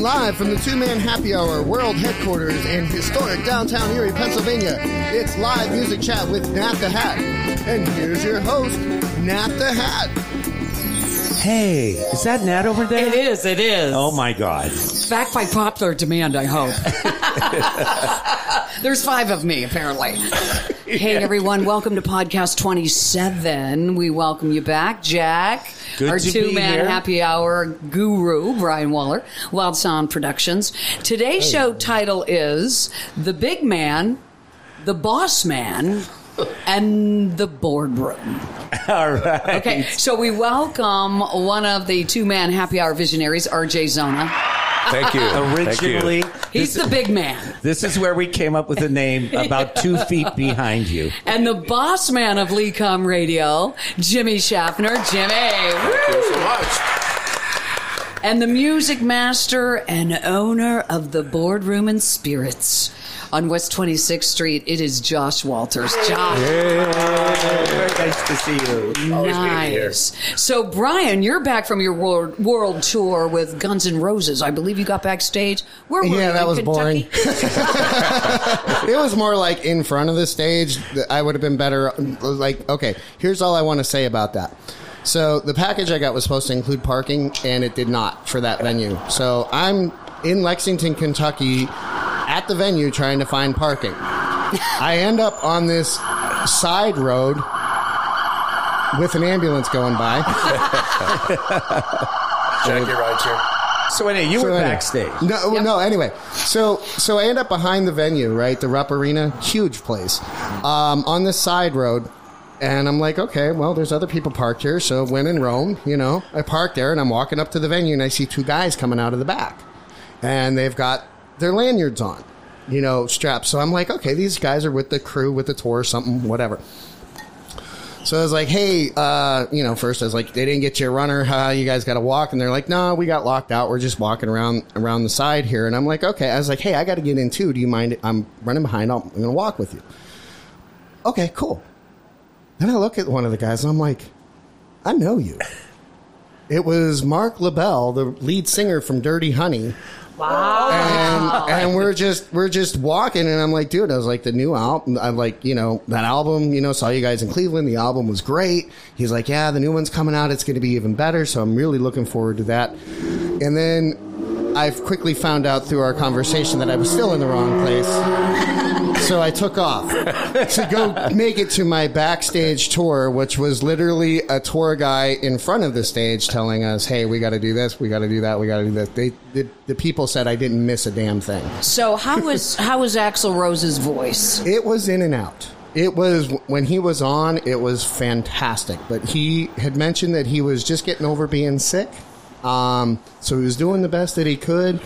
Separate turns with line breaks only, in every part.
Live from the Two Man Happy Hour World Headquarters in historic downtown Erie, Pennsylvania, it's live music chat with Nat the Hat. And here's your host, Nat the Hat.
Hey, is that Nat over there?
It is, it is.
Oh my God.
Back by popular demand, I hope. There's five of me, apparently. Hey, everyone. Welcome to podcast 27. We welcome you back, Jack.
Good
our two man happy hour guru, Brian Waller, Wild Sound Productions. Today's show title is The Big Man, The Boss Man, and The Boardroom.
All right.
Okay, so we welcome one of the two man happy hour visionaries, RJ Zonna.
Thank you.
Originally,
He's
this,
the big man.
this is where we came up with the name about two feet behind you.
And the boss man of Lecom Radio, Jimmy Schaffner. Jimmy.
Thank you so much.
And the music master and owner of the Boardroom and Spirits on West 26th Street. It is Josh Walters. Josh.
Very nice to see you.
Always being here.
Nice. So, Brian, you're back from your world, world tour with Guns N' Roses. I believe you got backstage. Where were you?
Yeah, that
In
was boring. It was more like in front of the stage. I would have been better. Like, okay, here's all I want to say about that. So the package I got was supposed to include parking, and it did not for that venue. So I'm in Lexington, Kentucky, at the venue trying to find parking. I end up on this side road with an ambulance going by.
Jackie rides here.
So anyway, you
So
were
anyway.
backstage.
No, no. Anyway, so so I end up behind the venue, right? The Rupp Arena, huge place, um, on this side road, and I'm like, okay, well, there's other people parked here. So when in Rome, you know, I park there, and I'm walking up to the venue, and I see two guys coming out of the back, and they've got their lanyards on, you know, straps. So I'm like, okay, these guys are with the crew, with the tour, something, whatever. So I was like, hey, uh, you know, first I was like, they didn't get you a runner. Huh? You guys got to walk. And they're like, no, we got locked out. We're just walking around around the side here. And I'm like, okay. I was like, hey, I got to get in too. Do you mind? I'm running behind. I'm going to walk with you. Okay, cool. Then I look at one of the guys and I'm like, I know you. It was Marc LaBelle, the lead singer from Dirty Honey.
Wow.
And, and we're just we're just walking, and I'm like, dude, I was like, the new album. I'm like, you know, that album. You know, saw you guys in Cleveland. The album was great. He's like, yeah, the new one's coming out. It's going to be even better. So I'm really looking forward to that. And then I've quickly found out through our conversation that I was still in the wrong place. So I took off to go make it to my backstage tour, which was literally a tour guy in front of the stage telling us, "Hey, we got to do this, we got to do that, we got to do this." They, the, the people said I didn't miss a damn thing.
So, how was, how was Axl Rose's voice?
It was in and out. It was when he was on. It was fantastic. But he had mentioned that he was just getting over being sick, um, so he was doing the best that he could.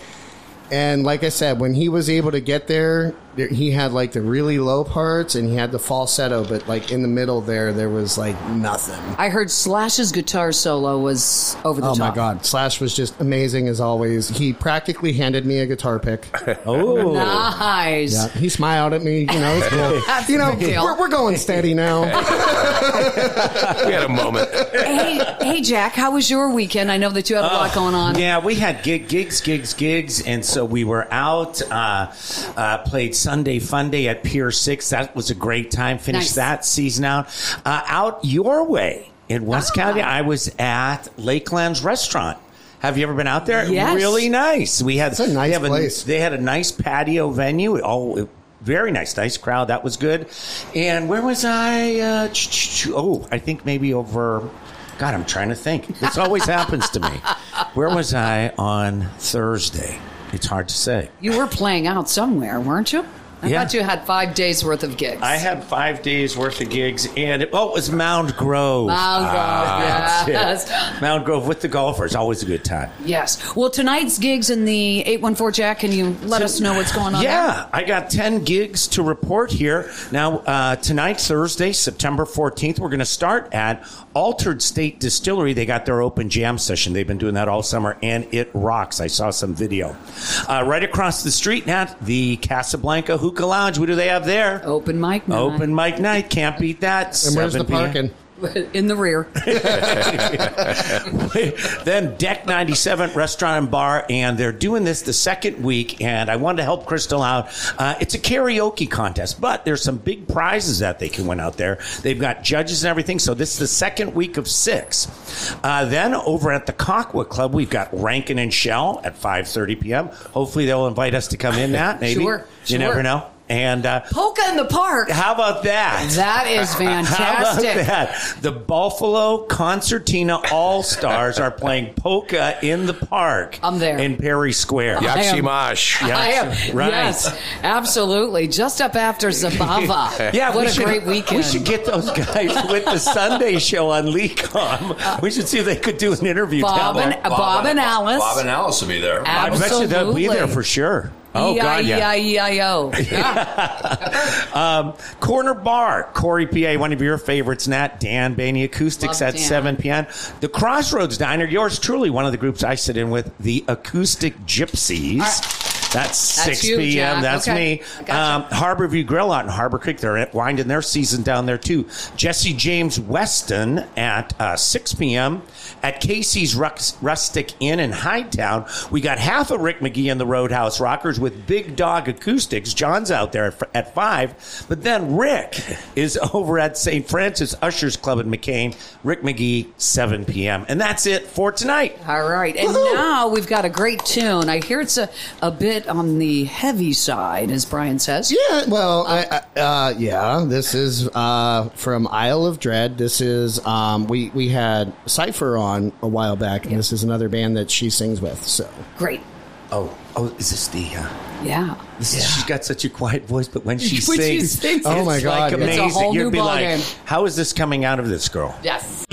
And like I said, when he was able to get there, there- he had like the really low parts and he had the falsetto, but like in the middle there, there was like nothing.
I heard Slash's guitar solo was over the
Oh
top.
my God. Slash was just amazing as always. He practically handed me a guitar pick.
Oh,
Nice.
Yeah, he smiled at me. You know, it's cool.
That's
you know, we're, we're going steady now.
We had a moment.
Hey, hey, Jack, how was your weekend? I know that you had a lot going on.
Yeah, we had gig, gigs, gigs, gigs, and so we were out. Uh, uh, played Sunday Fun Day at Pier Six. That was a great time. Finished
Nice.
that season out. Uh, out your way in West
Ah.
County, I was at Lakelands Restaurant. Have you ever been out there?
Yes.
Really nice. We had
It's a nice
they have
place.
they had a nice patio venue. Oh. Very nice, nice crowd. That was good. And where was I? Uh, ch- ch- ch- oh, I think maybe over. God, I'm trying to think. This always happens to me. Where was I on Thursday? It's hard to say.
You were playing out somewhere, weren't you? I
Yeah.
thought you had five days worth of gigs.
I had five days worth of gigs, and it, oh, it was Mound Grove.
Mound Grove,
that's
yes.
Mound Grove with the golfers. Always a good time.
Yes. Well, tonight's gigs in the 814 Jack, can you let us know what's going on?
Yeah, I got 10 gigs to report here. Now, uh, tonight, Thursday, September 14th, we're going to start at Altered State Distillery. They got their open jam session. They've been doing that all summer, and it rocks. I saw some video. Uh, right across the street, Nat, the Casablanca Hookah Lounge. What do they have there?
there? Open mic night.
Open mic night. Can't beat that.
And where's the
7 p.m.
parking?
in the rear.
then Deck 97 Restaurant and Bar, and they're doing this the second week. And I wanted to help Crystal out. Uh, it's a karaoke contest, but there's some big prizes that they can win out there. They've got judges and everything. So this is the second week of six. Uh, then over at the Cockwood Club, we've got Rankin and Shell at 5:30 p.m. Hopefully they'll invite us to come in. That maybe
Sure,
you
sure.
never know. And uh,
Polka in the park.
how about that?
That is fantastic.
How about
fantastic.
that? The Buffalo Concertina All Stars are playing polka in the park.
I'm there.
in Perry Square.
I am-
Yakshimash.
I am.
right.
Yes, absolutely. Just up after Zabava.
Yeah,
what
we
a
should,
great weekend.
We should get those guys with the Sunday show on Lecom. We should see if they could do an interview.
Bob and,
there.
Bob, and Alice.
Bob and Alice will be there. Absolutely.
I bet you they'll be there for sure. Oh God, yeah.
E-I-E-I-E-I-O.
Um, Corner Bar, Corry PA, one of your favorites, Nat, Dan Bainey Acoustics
Love
at
Dan.
7 p.m. The Crossroads Diner, yours truly, one of the groups I sit in with, the Acoustic Gypsies. That's 6
you,
p.m.
Jack.
That's
Okay.
me.
Gotcha.
Um, Harborview Grill out in Harbor Creek. They're winding their season down there too. Jesse James Weston at uh, 6 p.m. at Casey's Rux- Rustic Inn in Hightown. We got half of Rick McGee and the Roadhouse Rockers with Big Dog Acoustics. John's out there at, at 5. But then Rick is over at St. Francis Ushers Club in McKean. Rick McGee, 7 p.m. And that's it for tonight.
All right. And now we've got a great tune. I hear it's a, a bit on the heavy side, as Brian says.
Yeah, well, I, I, uh, yeah. This is uh, from Isle of Dread. This is um, we we had Cipher on a while back, and this is another band that she sings with. So
Great.
Oh, oh, is this the. Uh,
Yeah.
This is- She's got such a quiet voice, but when she
When she
sings,
sings,
Oh my God,
like
yeah.
It's a
amazing.
whole
You'd
new
be like,
ballgame.
"How is this coming out of this girl?"
Yes.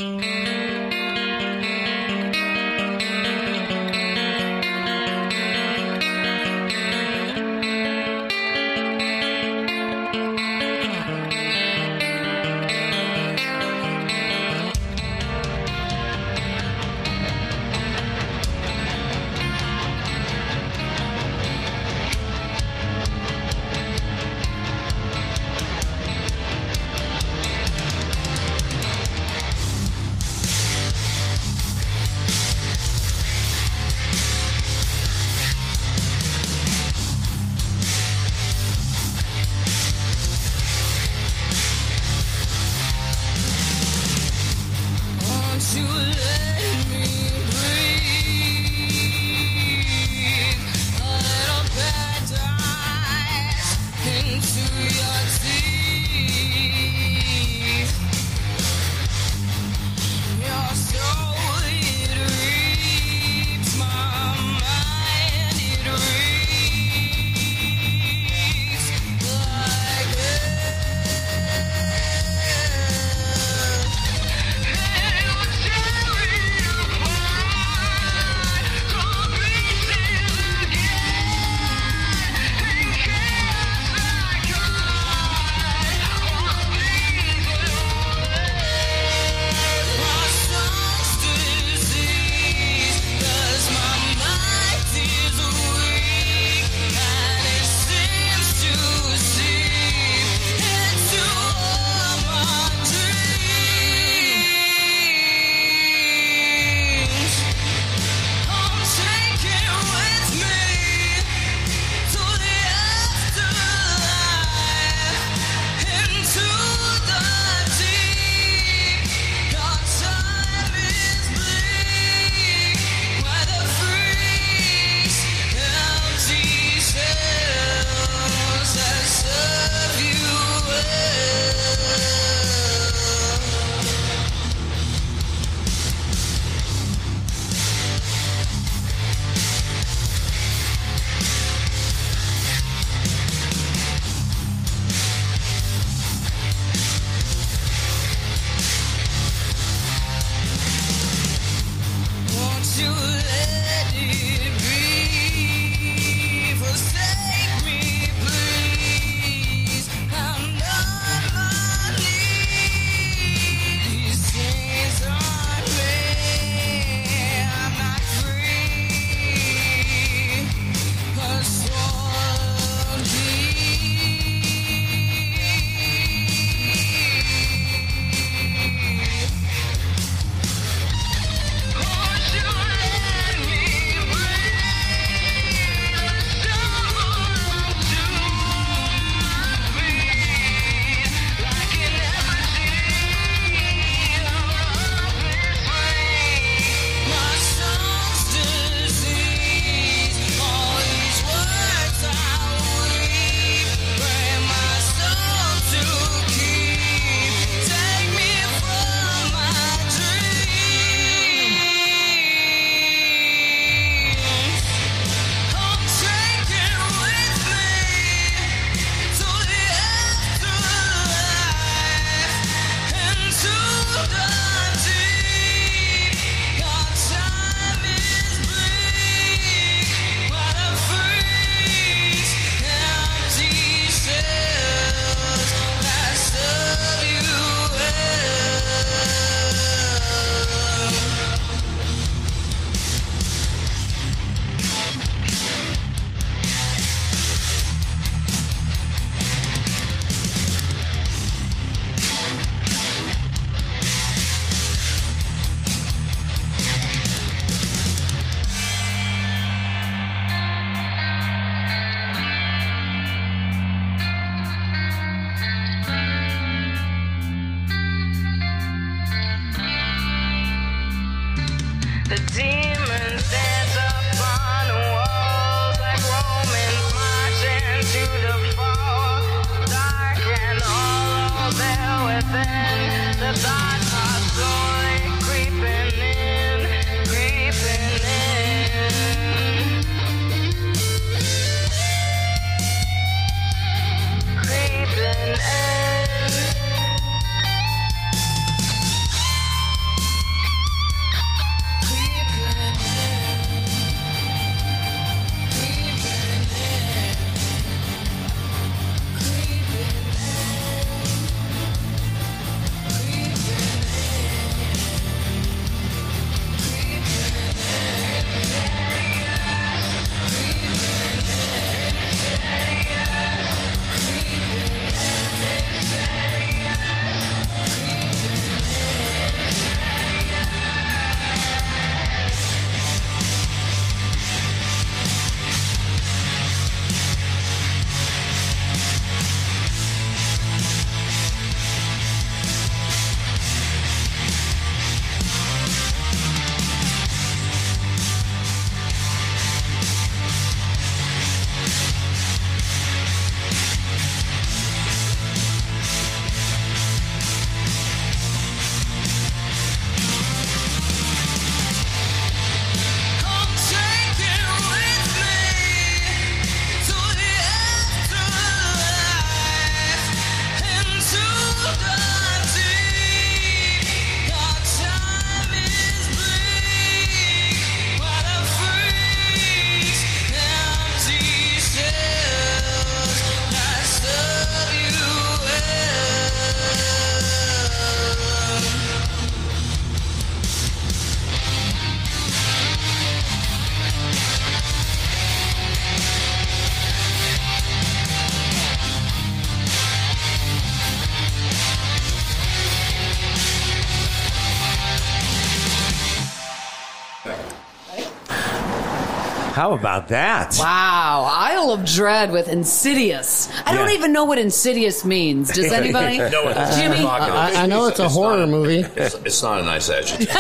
How about that?
Wow, Isle of Dread with Insidious. I don't
Yeah.
even know what Insidious means. Does anybody?
No, it's uh,
Jimmy?
provocative.
I, I know it's a horror movie.
It's, it's not a nice adjective.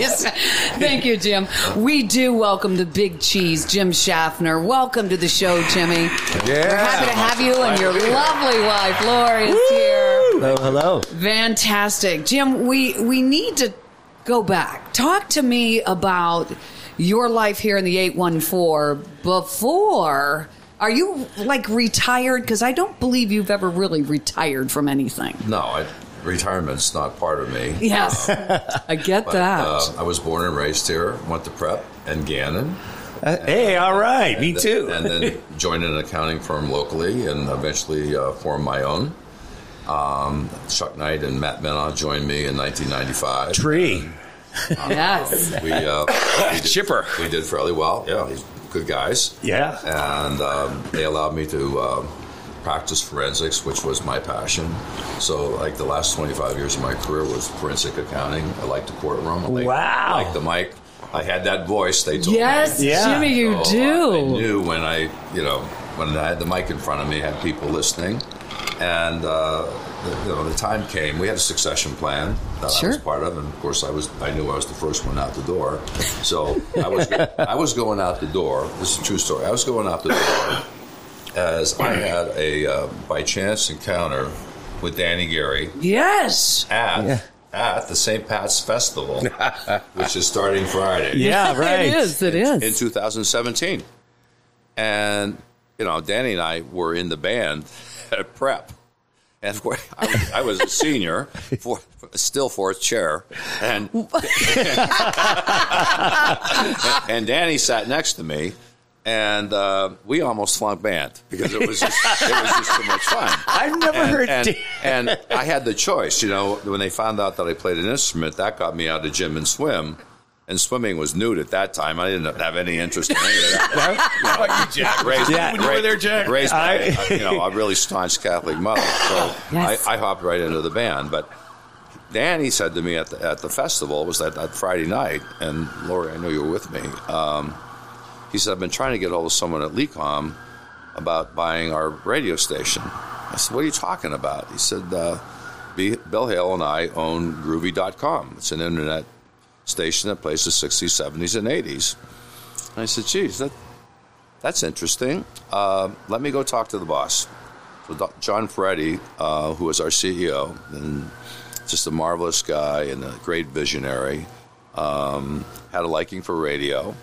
Yes. Thank you, Jim. We do welcome the big cheese, Jim Schaffner. Welcome to the show, Jimmy. Yeah. We're happy to have you, and your lovely wife, Lori, is here.
Hello, hello.
Fantastic, Jim. We we need to go back. Talk to me about your life here in the eight one four before. Are you like retired? Because I don't believe you've ever really retired from anything.
No, I, retirement's not part of me.
Yes, I get
But,
that.
uh, I was born and raised here, went to prep and Gannon.
Uh, hey, all right. Me
And
too.
And then joined an accounting firm locally and eventually uh, formed my own. Um, Chuck Knight and Matt Menow joined me in 1995.
Tree.
yes.
We, uh, we did,
Chipper.
We did fairly well. Yeah, he's good guys.
Yeah.
And um, they allowed me to um practice forensics, which was my passion. So, like the last 25 years of my career was forensic accounting. I liked the courtroom. I liked,
Wow.
I liked the mic. I had that voice. They told
Yes,
me.
Yeah.
Jimmy, you
So,
do.
I, I knew when I, you know, when I had the mic in front of me, had people listening, and uh, the, you know, the time came. We had a succession plan that I was part of, and of course, I was. I knew I was the first one out the door. So I was. I was going out the door. This is a true story. I was going out the door as I had a uh, by chance encounter with Danny Gary
Yes.
at. At the St. Pat's Festival, which is starting Friday
Yeah, right.
It is. It is.
in 2017. And, you know, Danny and I were in the band at prep. And I was, I was a senior, for, still fourth chair. And, and Danny sat next to me. And uh, we almost flunked band because it was just, it was just too much fun.
I've never heard.
And, and I had the choice, you know, when they found out that I played an instrument, that got me out of gym and swim. And swimming was nude at that time. I didn't have any interest in any of that.
How about you, Jack?
Raised,
Yeah.
When you were there, Jack?
raised by
I-
you know, a really staunch Catholic mother. So
Yes.
I, I hopped right into the band. But Danny said to me at the, at the festival, it was that, that Friday night, and Lori, I know you were with me. Um, he said, I've been trying to get hold of someone at Lecom about buying our radio station. I said, What are you talking about? He said, uh, Bill Hale and I own Groovy.com. It's an internet station that plays the 60s, 70s, and 80s. And I said, Geez, that, that's interesting. Uh, let me go talk to the boss. So John Ferretti, uh, who was our CEO, and just a marvelous guy and a great visionary. Um, had a liking for radio.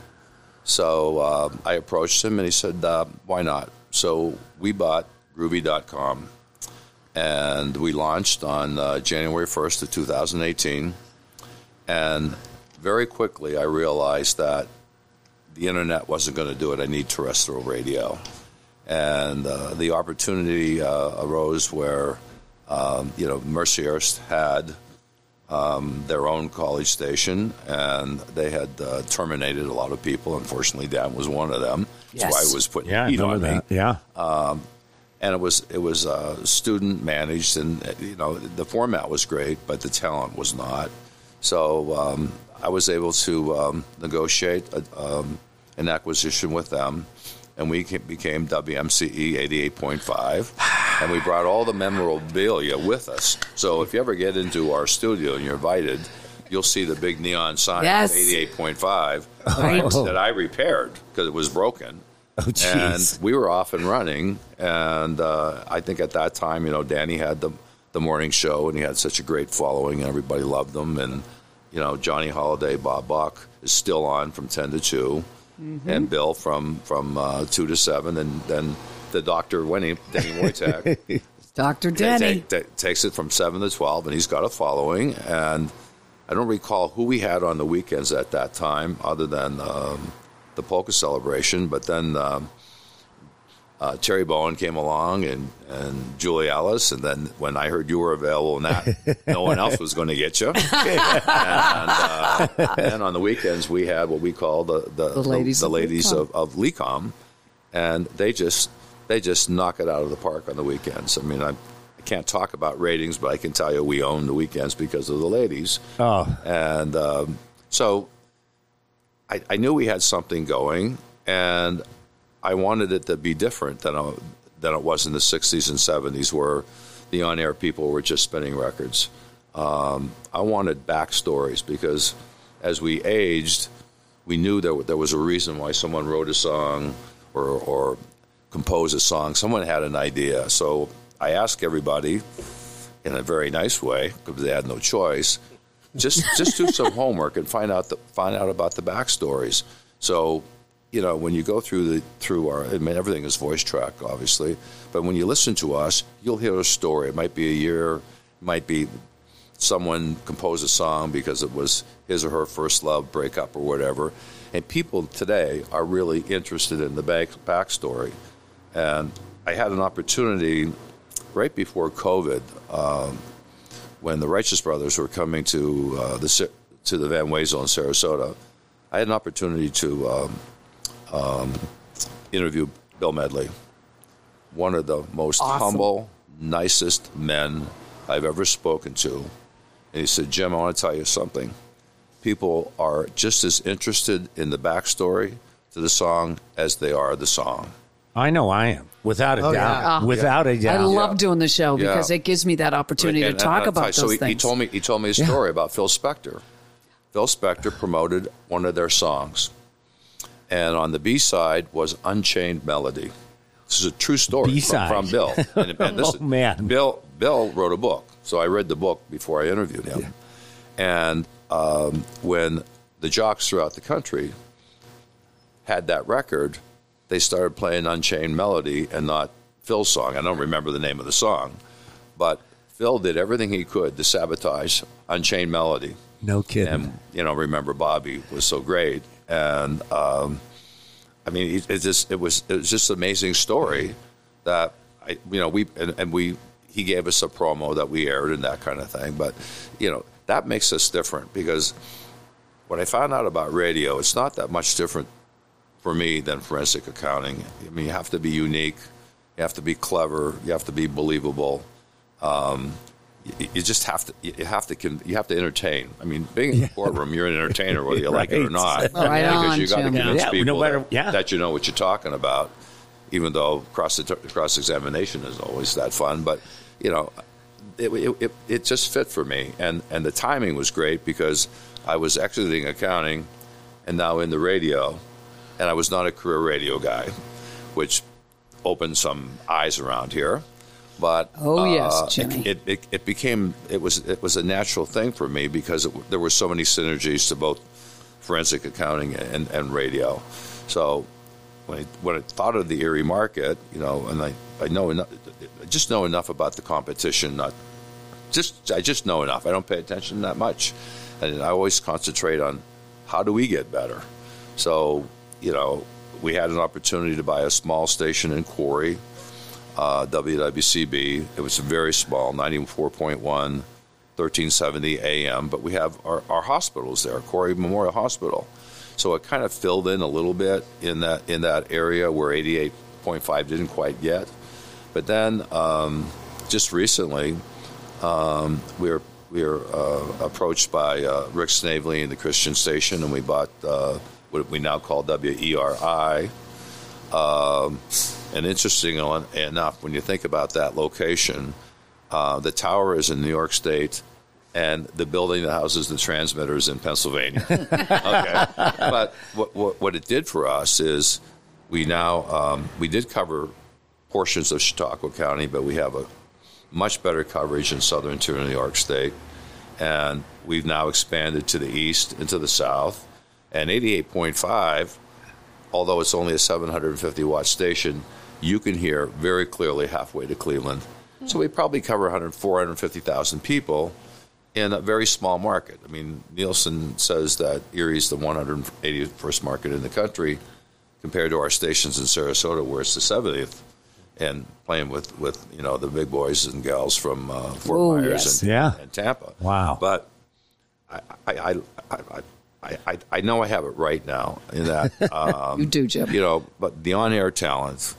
So uh, I approached him and he said, uh, why not? So we bought Groovy.com and we launched on uh, January 1st of 2018. And very quickly I realized that the internet wasn't going to do it. I need terrestrial radio. And uh, the opportunity uh, arose where, um, you know, Mercyhurst had um, their own college station, and they had uh, terminated a lot of people. Unfortunately, Dan was one of them. That's why I was putting
Yeah, I
heat
remember
on me
that. Yeah.
and it was it was uh, student managed, and uh, you know the format was great, but the talent was not. So um, I was able to um, negotiate a, um, an acquisition with them, and we became WMCE eighty eight point five, and we brought all the memorabilia with us. So if you ever get into our studio and you're invited. You'll see the big neon sign
Yes.
88.5
Right.
that I repaired because it was broken
Oh, jeez.
and we were off and running. And uh, I think at that time, you know, Danny had the the morning show, and he had such a great following, and everybody loved him. And you know, Johnny Holiday, Bob Buck is still on from ten to 2 and Bill from from uh, two to seven, and then the doctor Winnie Denny Wojtek
Dr. Denny.
ta- ta- takes it from seven to twelve, and he's got a following. And I don't recall who we had on the weekends at that time, other than um, the polka celebration. But then um, uh, Terry Bowen came along, and and Julie Ellis, and then when I heard you were available, and that no one else was going to get you. and uh, then on the weekends, we had what we call the the,
The ladies
the,
of
ladies
Lecom.
of, of Lecom, and they just they just knock it out of the park on the weekends. I mean, I, I can't talk about ratings, but I can tell you we own the weekends because of the ladies.
Oh.
And um, so I, I knew we had something going, and I wanted it to be different than, a, than it was in the 60s and 70s, where the on air people were just spinning records. Um, I wanted backstories because as we aged, we knew there, there was a reason why someone wrote a song or, or composed a song. Someone had an idea. So I asked everybody in a very nice way because they had no choice. Just just do some homework and find out the, find out about the backstories. So, you know, when you go through the through our, I mean, everything is voice track, obviously, but when you listen to us, you'll hear a story. It might be a year, it might be someone composed a song because it was his or her first love breakup or whatever. And people today are really interested in the back backstory. And I had an opportunity right before COVID, um, when the Righteous Brothers were coming to uh, the to the Van Wezel in Sarasota. I had an opportunity to um, um, interview Bill Medley, one of the most
Awesome.
humble, nicest men I've ever spoken to. And he said, Jim, I want to tell you something. People are just as interested in the backstory to the song as they are the song.
I know I am. Without a
Oh,
doubt.
yeah.
Without a
I
doubt.
I love doing the show
Yeah.
because it gives me that opportunity
And-
to talk
and I'll
about
you- so
those
he,
things.
he told me he told me a story about Phil Spector. Phil Spector promoted one of their songs, and on the B side was Unchained Melody. This is a true story from, from Bill. And, and this,
Oh, man.
Bill Bill wrote a book, so I read the book before I interviewed him. And um, when the jocks throughout the country had that record, they started playing Unchained Melody and not Phil's song. I don't remember the name of the song, but Phil did everything he could to sabotage Unchained Melody.
No kidding.
And you know, remember Bobby was so great, and um, I mean, it, it just it was it was just an amazing story that I you know we and, and we he gave us a promo that we aired and that kind of thing, but you know that makes us different because when I found out about radio, it's not that much different for me than forensic accounting. I mean, you have to be unique, you have to be clever, you have to be believable. Um, you, you just have to you have to con- you have to entertain. I mean, being in the courtroom, you're an entertainer whether you like it or
Right.
not.
Right
because
on,
you got to convince
Yeah, no
people
matter-
that,
yeah.
that you know what you're talking about. Even though cross cross examination is always that fun, but you know, it, it, it, it just fit for me, and and the timing was great because I was exiting accounting, and now in the radio, and I was not a career radio guy, which opened some eyes around here. But
Oh, yes,
uh,
Jimmy.
It, it it became it was it was a natural thing for me because it, there were so many synergies to both forensic accounting and, and radio. So when I, when I thought of the Erie market, you know, and I, I know enough, I just know enough about the competition. Not just I just know enough. I don't pay attention that much, and I always concentrate on how do we get better. So you know, we had an opportunity to buy a small station in Corry, uh, WWCB. It was very small, 94.1, 1370 AM, but we have our, our hospitals there, Corry Memorial Hospital. So it kind of filled in a little bit in that in that area where 88.5 didn't quite get. But then um, just recently, um, we were we were uh, approached by uh, Rick Snavely and the Christian Station, and we bought uh, what we now call WERI. Um, and interesting enough, when you think about that location, uh, the tower is in New York State, and the building that houses the transmitter is in Pennsylvania. okay, but what, what what it did for us is we now um, we did cover portions of Chautauqua County, but we have a much better coverage in southern tier New York State, and we've now expanded to the east and to the south, and 88.5 although it's only a 750 watt station, you can hear very clearly halfway to Cleveland. So we probably cover 100, 450,000 people in a very small market. I mean, Nielsen says that Erie's the 181st market in the country compared to our stations in Sarasota, where it's the 70th, and playing with, with you know the big boys and gals from uh, Fort
Oh,
Myers
yes.
and,
Yeah.
and Tampa.
Wow.
But I, I, I, I, I, I, I know I have it right now in that um,
You do, Jim.
you know, but the on-air talent,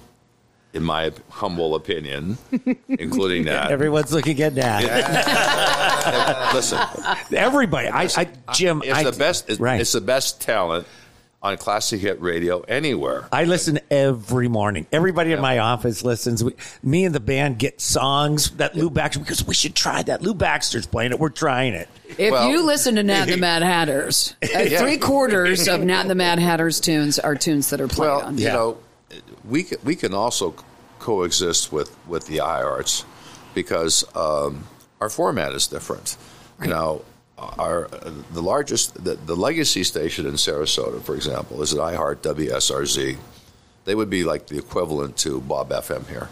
in my humble opinion, including that.
Everyone's looking at that.
listen,
Everybody. I, I Jim.
it's
I,
the best. It's,
right.
it's the best talent on classic hit radio anywhere.
I listen every morning. Everybody in my office listens. We, me and the band get songs that Lou Baxter because we should try that. Lou Baxter's playing it. We're trying it.
If
Well-
you listen to Nat the Mad Hatters, uh, three quarters of Nat the Mad Hatters tunes are tunes that are played
Well,
on.
you know, we can, we can also coexist with with the iHearts because um, our format is different. You know, our the largest the, the legacy station in Sarasota, for example, is at iHeart WSRZ. They would be like the equivalent to Bob FM here.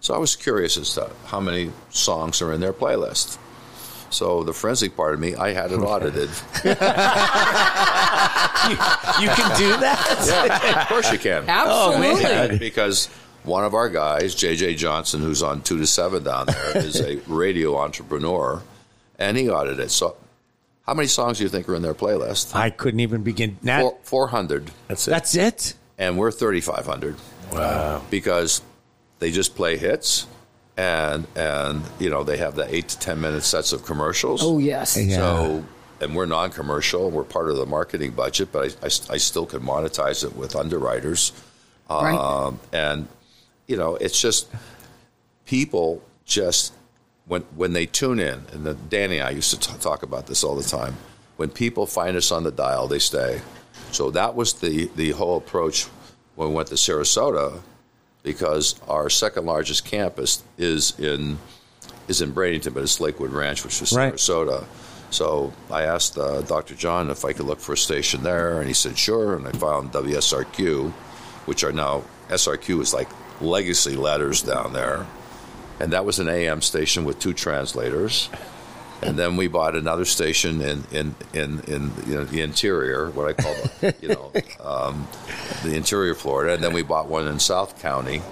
So I was curious as to how many songs are in their playlist. So the forensic part of me, I had it audited.
You can do that.
Yeah, of course you can.
Absolutely.
Oh, man.
because one of our guys, JJ Johnson, who's on two to seven down there, is a radio entrepreneur, and he audited it. So, how many songs do you think are in their playlist?
I couldn't even begin. Nat,
Four, 400,
That's it.
that's it.
and we're 3,500
wow.
because they just play hits, and and you know they have the eight to ten minute sets of commercials.
Oh yes.
Yeah.
So, and we're non-commercial. We're part of the marketing budget, but I, I, I still can monetize it with underwriters.
Right.
Um, and you know, it's just people just when when they tune in, and the, Danny and I used to t- talk about this all the time. When people find us on the dial, they stay. So that was the the whole approach when we went to Sarasota, because our second largest campus is in is in Bradenton, but it's Lakewood Ranch, which is
Right.
Sarasota. So I asked uh, Dr. John if I could look for a station there, and he said sure. And I found WSRQ, which are now SRQ is like legacy letters down there, and that was an AM station with two translators. And then we bought another station in in in, in you know, the interior, what I call the, you know um, the interior Florida, and then we bought one in South County,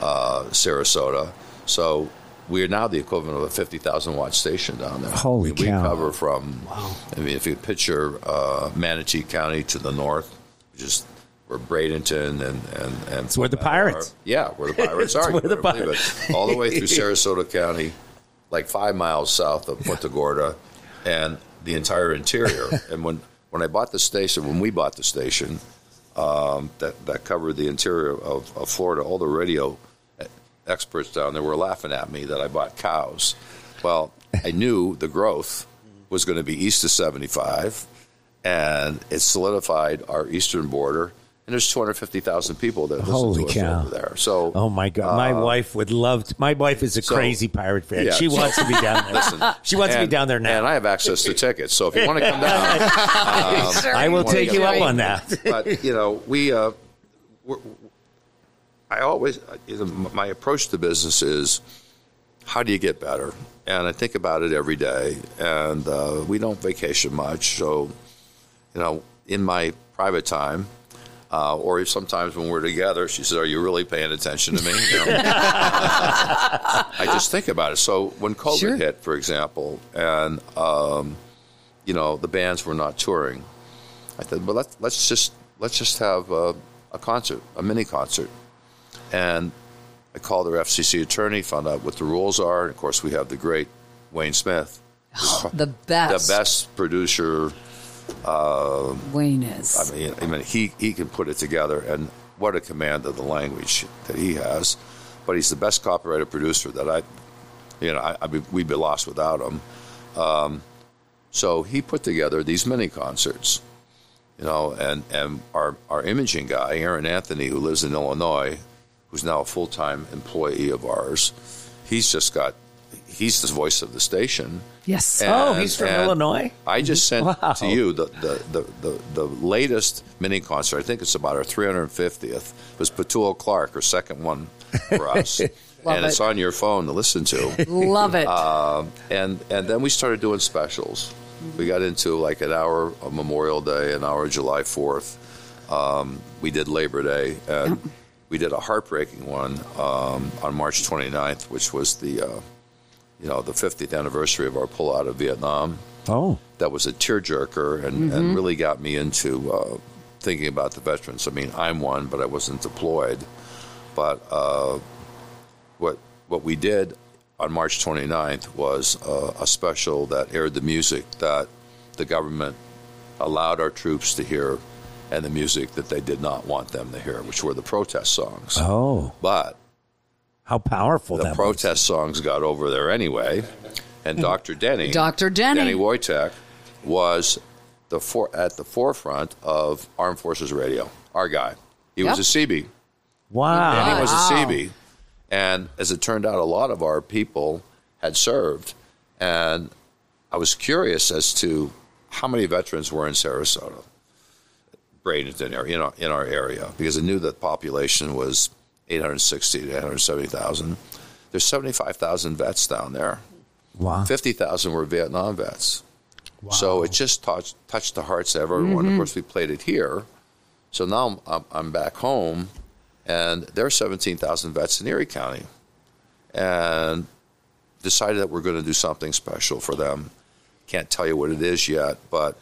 uh, Sarasota. So we are now the equivalent of a fifty thousand watt station down there.
Holy
we,
cow.
We cover from. I mean, if you picture uh, Manatee County to the north, just where Bradenton and and and
It's where the Pirates-
are. Yeah, where the pirates
It's
are.
where the
You better believe it. All the way through Sarasota County, like five miles south of Punta Gorda, and the entire interior. and when when I bought the station, when we bought the station, um, that that covered the interior of, of Florida, all the radio experts down there were laughing at me that I bought cows. Well, I knew the growth was going to be east of 75, and it solidified our eastern border and there's 250,000 people that listen
Holy
to us
cow.
over there. So,
Oh my God! My
uh,
wife would love. To, my wife is a
so-
crazy pirate fan.
Yeah.
She wants to be down there.
Listen,
she wants to be down there now.
and I have access to tickets. So if you want to come down, um,
I will take you up
right.
on that.
but you know, we. Uh, we're, I always, my approach to business is, how do you get better? And I think about it every day. And uh, we don't vacation much, so you know, in my private time. Uh, or sometimes when we're together, she says, "Are you really paying attention to me?" You know? I just think about it. So when COVID
Sure.
hit, for example, and um, you know the bands were not touring, I said, "Well, let's let's just let's just have a, a concert, a mini concert." And I called their FCC attorney, found out what the rules are, and of course, we have the great Wayne Smith,
The best.
the best producer.
Wayne is.
I mean, I mean, he he can put it together, and what a command of the language that he has. But he's the best copywriter producer that I, you know, I, I be, we'd be lost without him. Um, so he put together these mini concerts, you know, and and our our imaging guy, Aaron Anthony, who lives in Illinois, who's now a full time employee of ours, he's just got. He's the voice of the station.
yes.
Oh, he's from Illinois?
I just sent
Wow.
to you the, the, the, the, the latest mini concert. I think it's about our 350th. It was Petula Clark, her second one for us.
Love
and it's on your phone to listen to.
Love it.
and and then we started doing specials. We got into like an hour of Memorial Day, an hour of July 4th. Um, we did Labor Day, and we did a heartbreaking one um, on March 29th, which was the uh, you know the 50th anniversary of our pullout of Vietnam
Oh,
that was a tearjerker and, and really got me into uh, thinking about the veterans. I mean, I'm one, but I wasn't deployed. But uh, what what we did on March 29th was uh, a special that aired the music that the government allowed our troops to hear and the music that they did not want them to hear, which were the protest songs.
oh,
But
how powerful
the
that was.
protest songs got over there anyway. And mm. Dr. Denny,
Dr. Denny.
Denny Wojtek, was the for, at the forefront of Armed Forces Radio. Our guy, he was a CB.
Wow.
And he was
Wow.
a CB. And as it turned out, a lot of our people had served. And I was curious as to how many veterans were in Sarasota, Bradenton area, in our, in our area, because I knew that the population was 860 to 870,000. There's 75,000 vets down there.
Wow.
50,000 were Vietnam vets. Wow. So it just touched, touched the hearts of everyone. Of mm-hmm. course, we played it here. So now I'm, I'm, I'm back home, and there are 17,000 vets in Erie County. And decided that we're going to do something special for them. Can't tell you what it is yet, but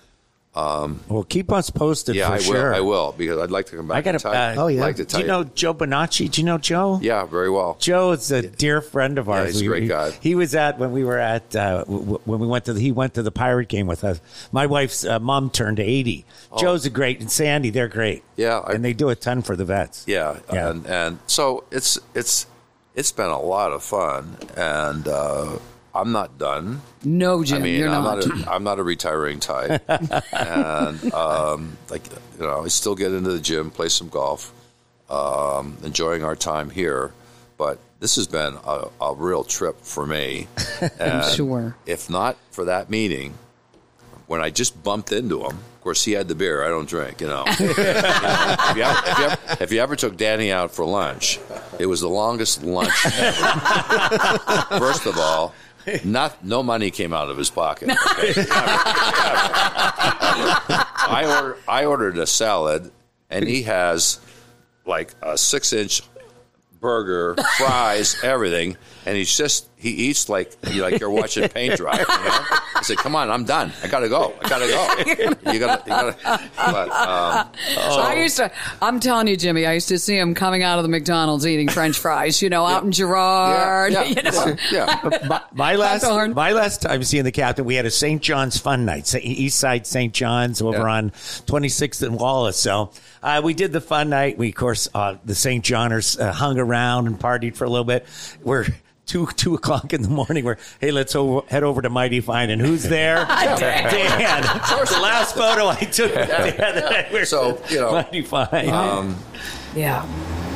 Well, keep us posted
yeah,
for
I will. I will because I'd like to come back.
I got
and
to. Uh,
Oh, yeah.
like to
Do you know Joe Bonacci? Do you know Joe?
Yeah, very well.
Joe is a dear friend of ours.
he's a great
he,
guy.
He was at when we were at uh, w- w- when we went to the, he went to the pirate game with us. My wife's uh, mom turned eighty. Joe's a great and Sandy. They're great.
Oh. Yeah, I-
and they do a ton for the vets.
Yeah,
Yeah.
and and so it's it's it's been a lot of fun, and uh, I'm not done.
no, Jim,
I mean,
you're
I'm
not.
not. A, I'm not a retiring type, and um, like you know, I still get into the gym, play some golf, um, enjoying our time here. But this has been a, a real trip for me. And
sure.
If not for that meeting, when I just bumped into him, of course he had the beer. I don't drink, you know. if, you ever, if, you ever, if you ever took Danny out for lunch, it was the longest lunch ever. First of all, not no money came out of his pocket. Okay? I order, I ordered a salad, and he has like a six-inch burger, fries, everything, and he's just he eats like you like you're watching paint dry. You know? I said, "Come on, I'm done. I gotta go. I gotta go. You gotta, you gotta." But um,
I used to. I'm telling you, Jimmy. I used to see him coming out of the McDonald's eating French fries. You know, out in Girard.
yeah,
you know.
yeah, yeah.
my, my last my last time seeing the captain, we had a St. John's fun night, East Side St. John's over
Yeah.
on 26th and Wallace. So uh, we did the fun night. We of course uh, the St. Johners uh, hung around and partied for a little bit. We're two two o'clock in the morning. Where hey, let's over, head over to Mighty Fine, and who's there? Dan. The last photo I took. with Dan, we're
So, you know,
Mighty Fine.
Yeah.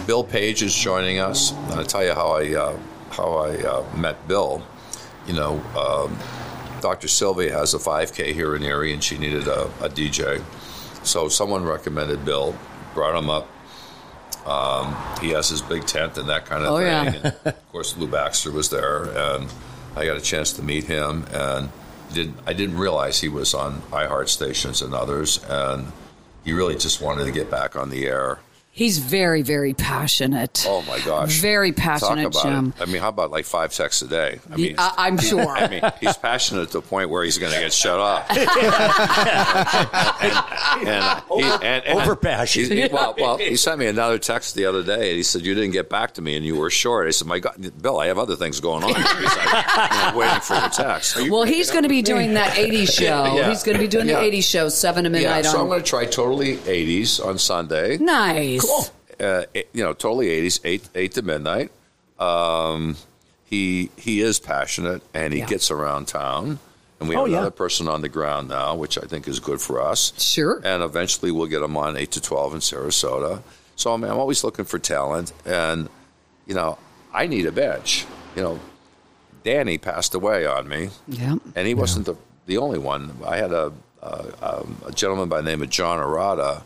Bill Page is joining us. And I'll tell you how I uh, how I uh, met Bill. You know, um, Dr. Sylvia has a 5K here in Erie, and she needed a, a DJ. So someone recommended Bill, brought him up. Um, he has his big tent and that kind of
Oh,
thing.
yeah.
And of course, Lou Baxter was there, and I got a chance to meet him. And did I didn't realize he was on iHeart stations and others, and he really just wanted to get back on the air.
He's very, very passionate.
Oh my gosh!
Very
Talk
passionate,
about
Jim.
it. I mean, how about like five texts a day? I mean,
I- I'm sure.
I mean, he's passionate to the point where he's going to get shut off. Uh, and, and, he, and, and
Overpassionate.
he- he- well, well, he sent me another text the other day, and he said you didn't get back to me, and you were short. I said, "My God, Bill, I have other things going on besides you know, waiting for your text." You-
Well, he's going to be doing that 80s show.
Yeah.
He's going to be doing
Yeah.
the 80s show, 7 to midnight.
yeah,
midnight
so I'm going to try totally 80s on Sunday.
nice.
Uh, you know, totally 80s, 8, 8 to midnight. Um, he he is passionate and he
Yeah.
gets around town. And we have
Oh, yeah.
another person on the ground now, which I think is good for us.
Sure.
And eventually we'll get him on 8 to 12 in Sarasota. So I mean, I'm always looking for talent. And, you know, I need a bench. You know, Danny passed away on me.
Yeah.
And he wasn't the, the only one. I had a, a, um, a gentleman by the name of John Arata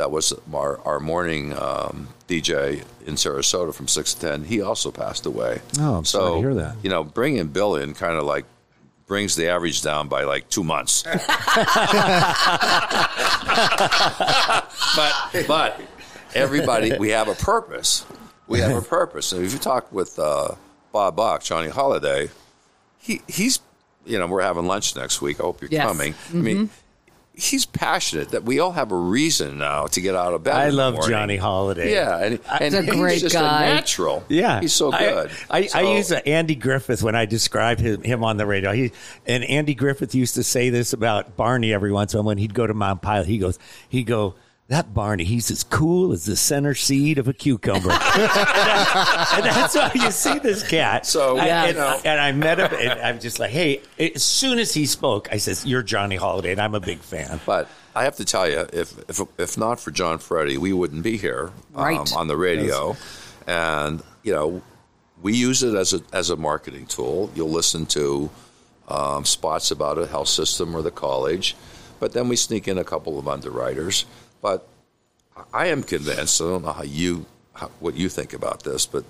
that was our, our morning um, DJ in Sarasota from 6 to 10. He also passed away.
Oh, I'm
so,
sorry to hear that.
You know, bringing Bill in kind of like brings the average down by like two months. but but everybody, we have a purpose. We have a purpose. And if you talk with uh, Bob Bach, Johnny Holiday, he he's you know we're having lunch next week. I hope you're
Yes.
coming. I mean, he's passionate that we all have a reason now to get out of bed.
I
in
love
morning.
Johnny Holiday.
Yeah, and, and
He's a
he's
great
just
guy.
a natural.
Yeah,
he's so good.
I, I,
So-
use uh, Andy Griffith when I describe him, him on the radio. He and Andy Griffith used to say this about Barney every once in a while when he'd go to Mount Pilot. He goes, he go. That Barney, he's as cool as the center seed of a cucumber. and that's why you see this cat.
So,
I,
yeah.
and, and I met him, and I'm just like, hey. As soon as he spoke, I says, "You're Johnny Holiday," and I'm a big fan.
But I have to tell you, if if, if not for John Ferretti, we wouldn't be here um,
Right.
on the radio. And you know, we use it as a as a marketing tool. You'll listen to um, spots about a health system or the college, but then we sneak in a couple of underwriters. But I am convinced. I don't know how you how, what you think about this, but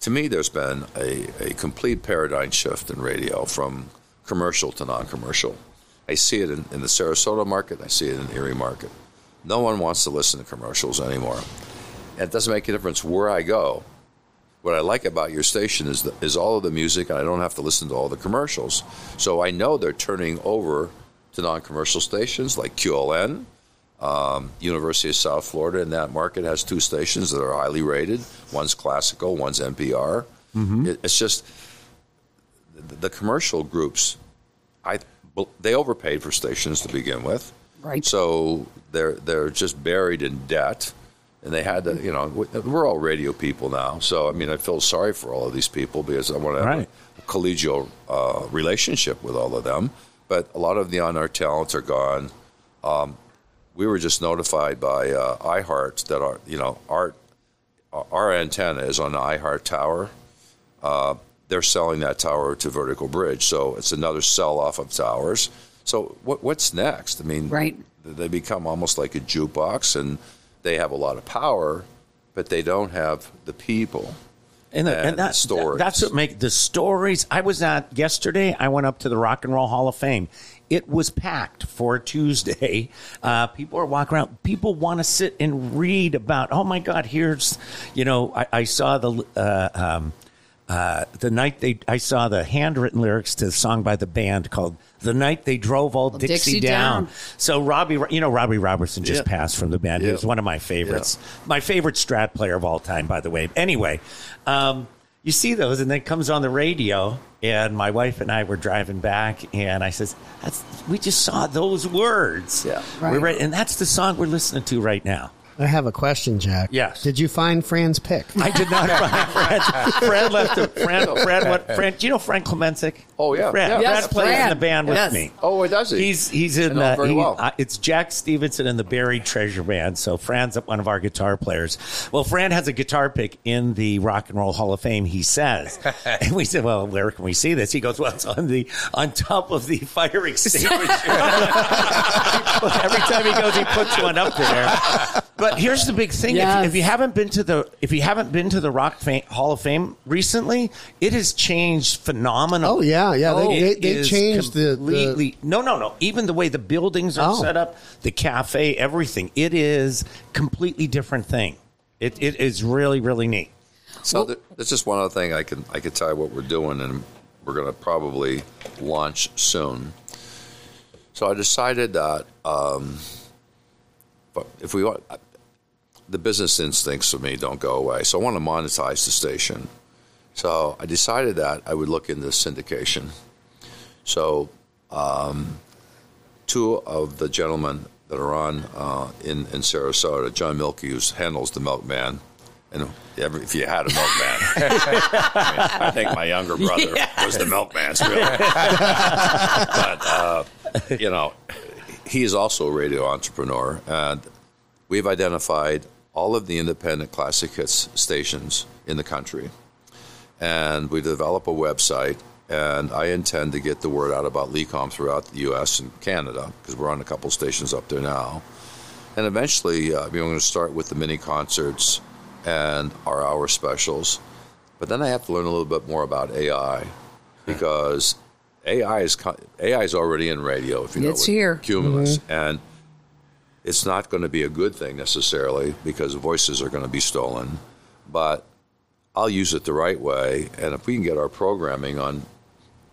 to me, there's been a, a complete paradigm shift in radio from commercial to non-commercial. I see it in, in the Sarasota market. I see it in the Erie market. No one wants to listen to commercials anymore. And it doesn't make a difference where I go. What I like about your station is the, is all of the music, and I don't have to listen to all the commercials. So I know they're turning over to non-commercial stations like QLN, um, University of South Florida in that market has two stations that are highly rated. One's classical, one's NPR. It, it's just the, the commercial groups. I they overpaid for stations to begin with,
Right.
So they're they're just buried in debt, and they had to. You know, we're all radio people now, so I mean, I feel sorry for all of these people because I want to have
Right.
a collegial uh, relationship with all of them. But a lot of the on our talents are gone we were just notified by uh, iHeart that our, you know, our our antenna is on the iHeart tower. Uh, they're selling that tower to Vertical Bridge, so it's another sell off of towers. So what, what's next? I mean,
Right.
They become almost like a jukebox, and they have a lot of power, but they don't have the people.
And, the,
and
and that,
stories.
that's what make the stories. I was at yesterday. I went up to the Rock and Roll Hall of Fame. It was packed for Tuesday. Uh, people are walking around. People want to sit and read about. Oh my God! Here's, you know, I, I saw the uh, um, uh, the night they. I saw the handwritten lyrics to the song by the band called "The Night They Drove Old Dixie,
Dixie
Down."
Down.
So Robbie, you know, Robbie Robertson just
Yeah.
passed from the band. He was one of my favorites. My favorite Strat player of all time, by the way. Anyway, um, you see those, and then it comes on the radio, and my wife and I were driving back, and I says, that's, "We just saw those words."
Yeah.
we're
Right.
right, and that's the song we're listening to right now.
I have a question, Jack.
Yes.
Did you find Fran's pick?
I did not find Fran. Fran left a Fran. Fran, what? Fran, do you know Frank Klemenzik?
Oh, yeah.
Fran,
Yeah.
Fran
Yes,
plays in the band with
Yes.
me.
Oh, does he?
He's he's in
I know
uh,
very
he-
well.
uh, it's Jack Stevenson and the Buried Treasure Band. So Fran's one of our guitar players. Well, Fran has a guitar pick in the Rock and Roll Hall of Fame. He says, and we said, "Well, where can we see this?" He goes, "Well, it's on the on top of the fire extinguisher." Every time he goes, he puts one up there. But here's the big thing:
Yes.
if, if you haven't been to the if you haven't been to the Rock Fa- Hall of Fame recently, it has changed phenomenally.
Oh, yeah, yeah. They- they-
It
they
is
changed the- the-
completely. No, no, no. Even the way the buildings are
Oh.
set up, the cafe, everything. It is completely different thing. It, it is really, really neat.
So th- there's just one other thing I can I can tell you what we're doing, and we're going to probably launch soon. So I decided that um, but if we want, the business instincts of me don't go away. So I want to monetize the station. So I decided that I would look into syndication. So um, two of the gentlemen that are on uh, in in Sarasota, John Milkey, who handles the Milkman, and every, if you had a milkman, I, mean, I think my younger brother was the milkman's really. but uh, you know, he is also a radio entrepreneur, and we've identified all of the independent classic hits stations in the country, and we develop a website. And I intend to get the word out about LECOM throughout the U.S. and Canada because we're on a couple stations up there now. And eventually, uh, we're going to start with the mini concerts and our hour specials. But then I have to learn a little bit more about AI because AI is AI is already in radio. If you know,
It's here.
Cumulus, and it's not going to be a good thing necessarily because voices are going to be stolen. But I'll use it the right way, and if we can get our programming on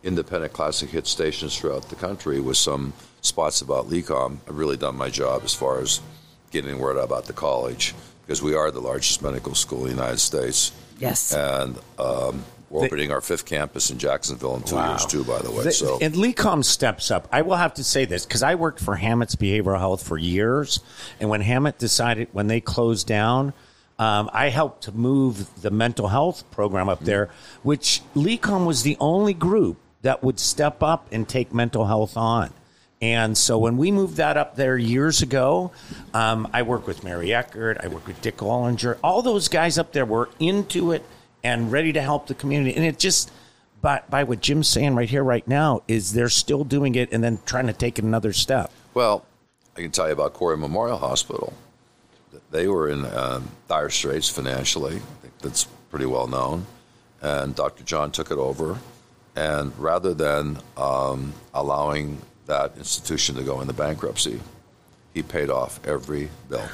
independent classic hit stations throughout the country with some spots about LECOM, I've really done my job as far as getting word out about the college because we are the largest medical school in the United States.
Yes.
And um, we're opening our fifth campus in Jacksonville in two years, too, by the way.
The-
so
and LECOM steps up. I will have to say this because I worked for Hamot's Behavioral Health for years, and when Hammett decided when they closed down, um, I helped to move the mental health program up there, which LECOM was the only group that would step up and take mental health on. And so when we moved that up there years ago, um, I worked with Mary Eckert, I worked with Dick Ollinger. All those guys up there were into it and ready to help the community. And it just, by, by what Jim's saying right here, right now, is they're still doing it and then trying to take another step.
Well, I can tell you about Corry Memorial Hospital. They were in um, dire straits financially. I think that's pretty well known. And Dr. John took it over. And rather than um, allowing that institution to go into bankruptcy, he paid off every bill.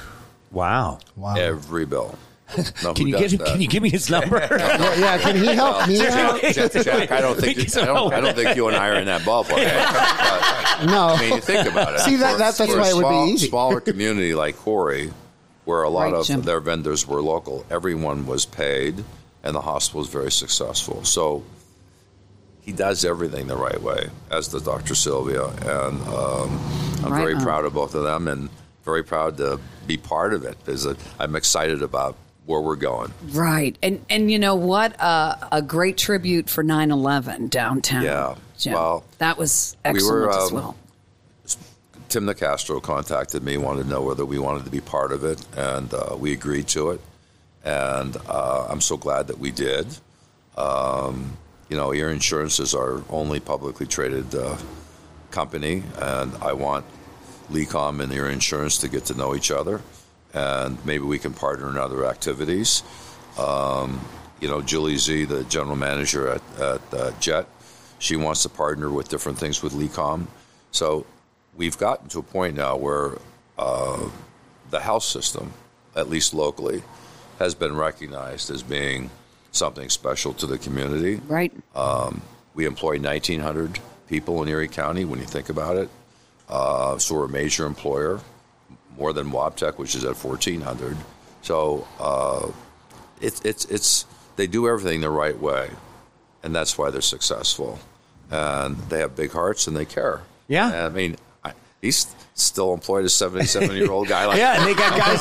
Wow.
Wow.
Every bill. Now,
Can you,
does
get,
that?
can you give me his number?
yeah, yeah, can he help me out?
Jack, Jack, I don't think I don't, I don't think you and I are in that ballpark. But,
No.
I mean, you think about it.
See, that-
For-
that- that's why it would be
small-
easy.
Smaller community like Corry, where a lot
Right,
of
Jim.
their vendors were local, everyone was paid, and the hospital was very successful. So he does everything the right way, as does Dr. Sylvia, and um, I'm
Right
very
on.
proud of both of them, and very proud to be part of it because I'm excited about where we're going.
Right. And and you know what? Uh, a great tribute for 9/11 downtown.
Yeah.
Jim.
Well,
that was
we
excellent
were,
as
um,
well.
Tim Nicastro contacted me, wanted to know whether we wanted to be part of it, and uh, we agreed to it. And uh, I'm so glad that we did. Um, you know, Erie Insurance is our only publicly traded uh, company, and I want LECOM and Erie Insurance to get to know each other, and maybe we can partner in other activities. Um, you know, Julie Z, the general manager at, at uh, Jet, she wants to partner with different things with LECOM. So we've gotten to a point now where uh, the health system, at least locally, has been recognized as being something special to the community.
Right.
We employ 1,900 people in Erie County when you think about it. Uh, so we're a major employer, more than Wabtec, which is at 1,400. So uh, it's it's it's they do everything the right way, and that's why they're successful. And they have big hearts and they care.
Yeah.
And I mean, I, He's still employed a 77 year old guy like
Yeah, and they got guys.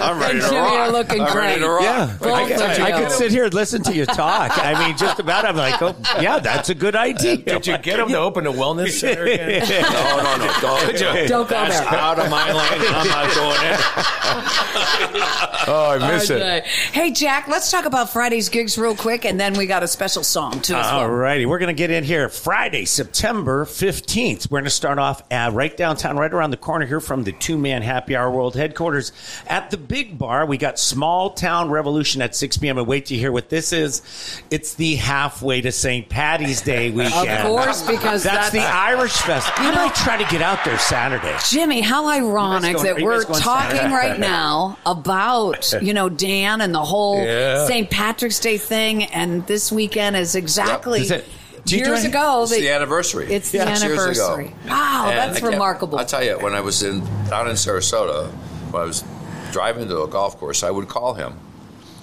I'm ready
And
to
Jimmy
rock.
are looking
I'm ready
great.
to rock.
Yeah,
Both
I, could- I could sit here and listen to you talk. I mean, just about. I'm like, oh, yeah, that's a good idea.
Did you get him to open a wellness center again?
No, no, no. Don't.
Don't go
That's
there.
out of my lane. I'm not going in. oh, I miss it.
Hey, Jack, let's talk about Friday's gigs real quick, and then we got a special song, too. as well.
All righty, we're going to get in here Friday, September 15th. We're going to start off uh, right downtown, right around the corner here from the Two Man Happy Hour World headquarters at the Big Bar. We got Small Town Revolution at 6 p.m. And wait to hear what this is. It's the halfway to St. Patty's Day weekend.
Of course, because
that's,
that's,
the Irish Fest. I might try to get out there Saturday.
Jimmy, how ironic
going-
that we're talking
Saturday?
right now about, you know, Dan and the whole
Yeah.
St. Patrick's Day thing, and this weekend is exactly
do you
years
any-
ago.
It's the anniversary.
It's the
Six years ago.
anniversary. Wow,
And
that's
I
remarkable.
I tell you, when I was in down in Sarasota, when I was driving to a golf course, I would call him,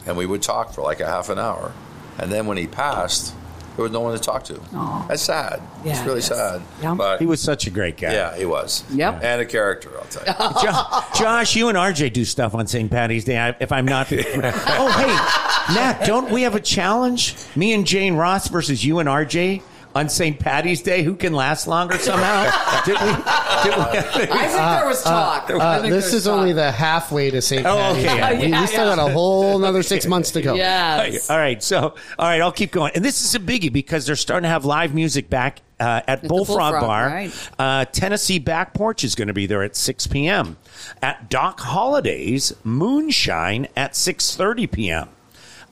and we would talk for like a half an hour, and then when he passed, there was no one to talk to.
Aw.
That's sad.
Yeah,
it's really
it is.
sad.
Yeah.
But
He was such a great guy.
yeah, he was.
Yep.
And a character, I'll tell you.
Jo- Josh, you and RJ do stuff on St. Patty's Day. I- If I'm not, oh hey, Matt, don't we have a challenge? Me and Jane Ross versus you and RJ on St. Patty's Day. Who can last longer somehow? did we? Did we
I think there was talk. I
Uh, this is
talk.
only the halfway to St.
Oh,
Patty's
okay.
Day. We,
Yeah,
we still
yeah.
got a whole another six months to go.
Yes.
All right, so all right, I'll keep going. And this is a biggie because they're starting to have live music back uh, at
the
Bullfrog,
Bullfrog,
Bar.
right.
Uh, Tennessee Back Porch is going to be there at 6 p.m. At Doc Holidays, Moonshine at 6:30 p.m.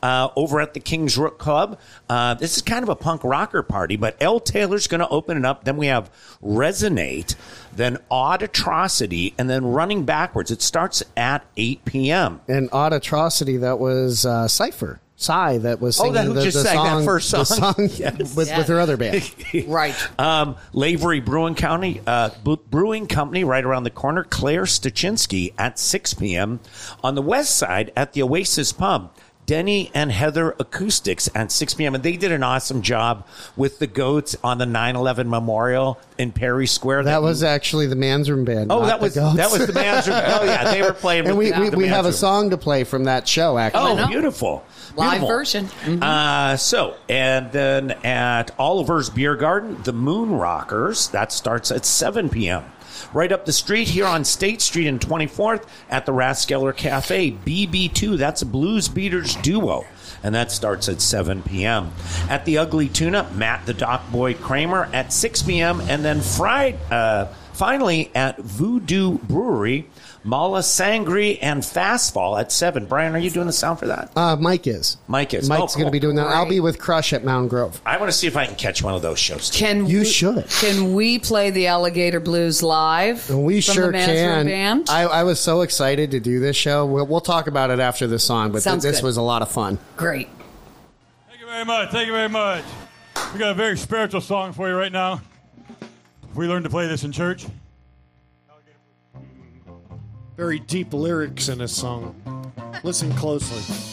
Uh, over at the King's Rook Club. Uh, this is kind of a punk rocker party, but L. Taylor's going to open it up. Then we have Resonate, then Odd Atrocity, and then Running Backwards. It starts at 8 p.m.
And Odd Atrocity, that was uh, Cypher. Psy, that was
Oh,
singing
that who
the,
just
the
sang that
song,
first
the
song?
song
Yes.
with,
Yes.
with her other band.
Right.
Um, Lavery Brewing County uh, Bu- Brewing Company, right around the corner. Claire Stachinsky at 6 p.m. on the west side at the Oasis Pub. Denny and Heather Acoustics at 6 p.m. And they did an awesome job with the goats on the 9/11 memorial in Perry Square.
That
you-
was actually the Mandarin band.
oh, that was that was the man's room. Oh yeah, they were playing.
and we,
with
we,
the
we have a song to play from that show, actually.
Oh, beautiful.
Live
Beautiful.
version. Mhm.
Uh, so, and then at Oliver's Beer Garden, the Moon Rockers, that starts at 7 p.m. Right up the street here on State Street and 24th at the Raskeller Cafe, BB2, that's a Blues Beaters duo. And that starts at 7 p.m. At the Ugly Tuna, Matt the Dock Boy Kramer at 6 p.m. And then Friday, uh, finally at Voodoo Brewery, Mala Sangri and Fastfall at 7. Brian, are you doing the sound for that?
Uh, Mike is.
Mike is.
Mike's
Oh,
going to be doing that. I'll be with Crush at Mound Grove.
I want to see if I can catch one of those shows. too.
Can
You
we,
should.
Can we play the Alligator Blues live?
We
from
sure
the Mansfield
can.
Band?
I, I was so excited to do this show. We'll, we'll talk about it after the song, but th-
Sounds
this
good.
was a lot of fun.
Great.
Thank you very much. Thank you very much. We got a very spiritual song for you right now. We learned to play this in church.
Very deep lyrics in this song. Listen closely.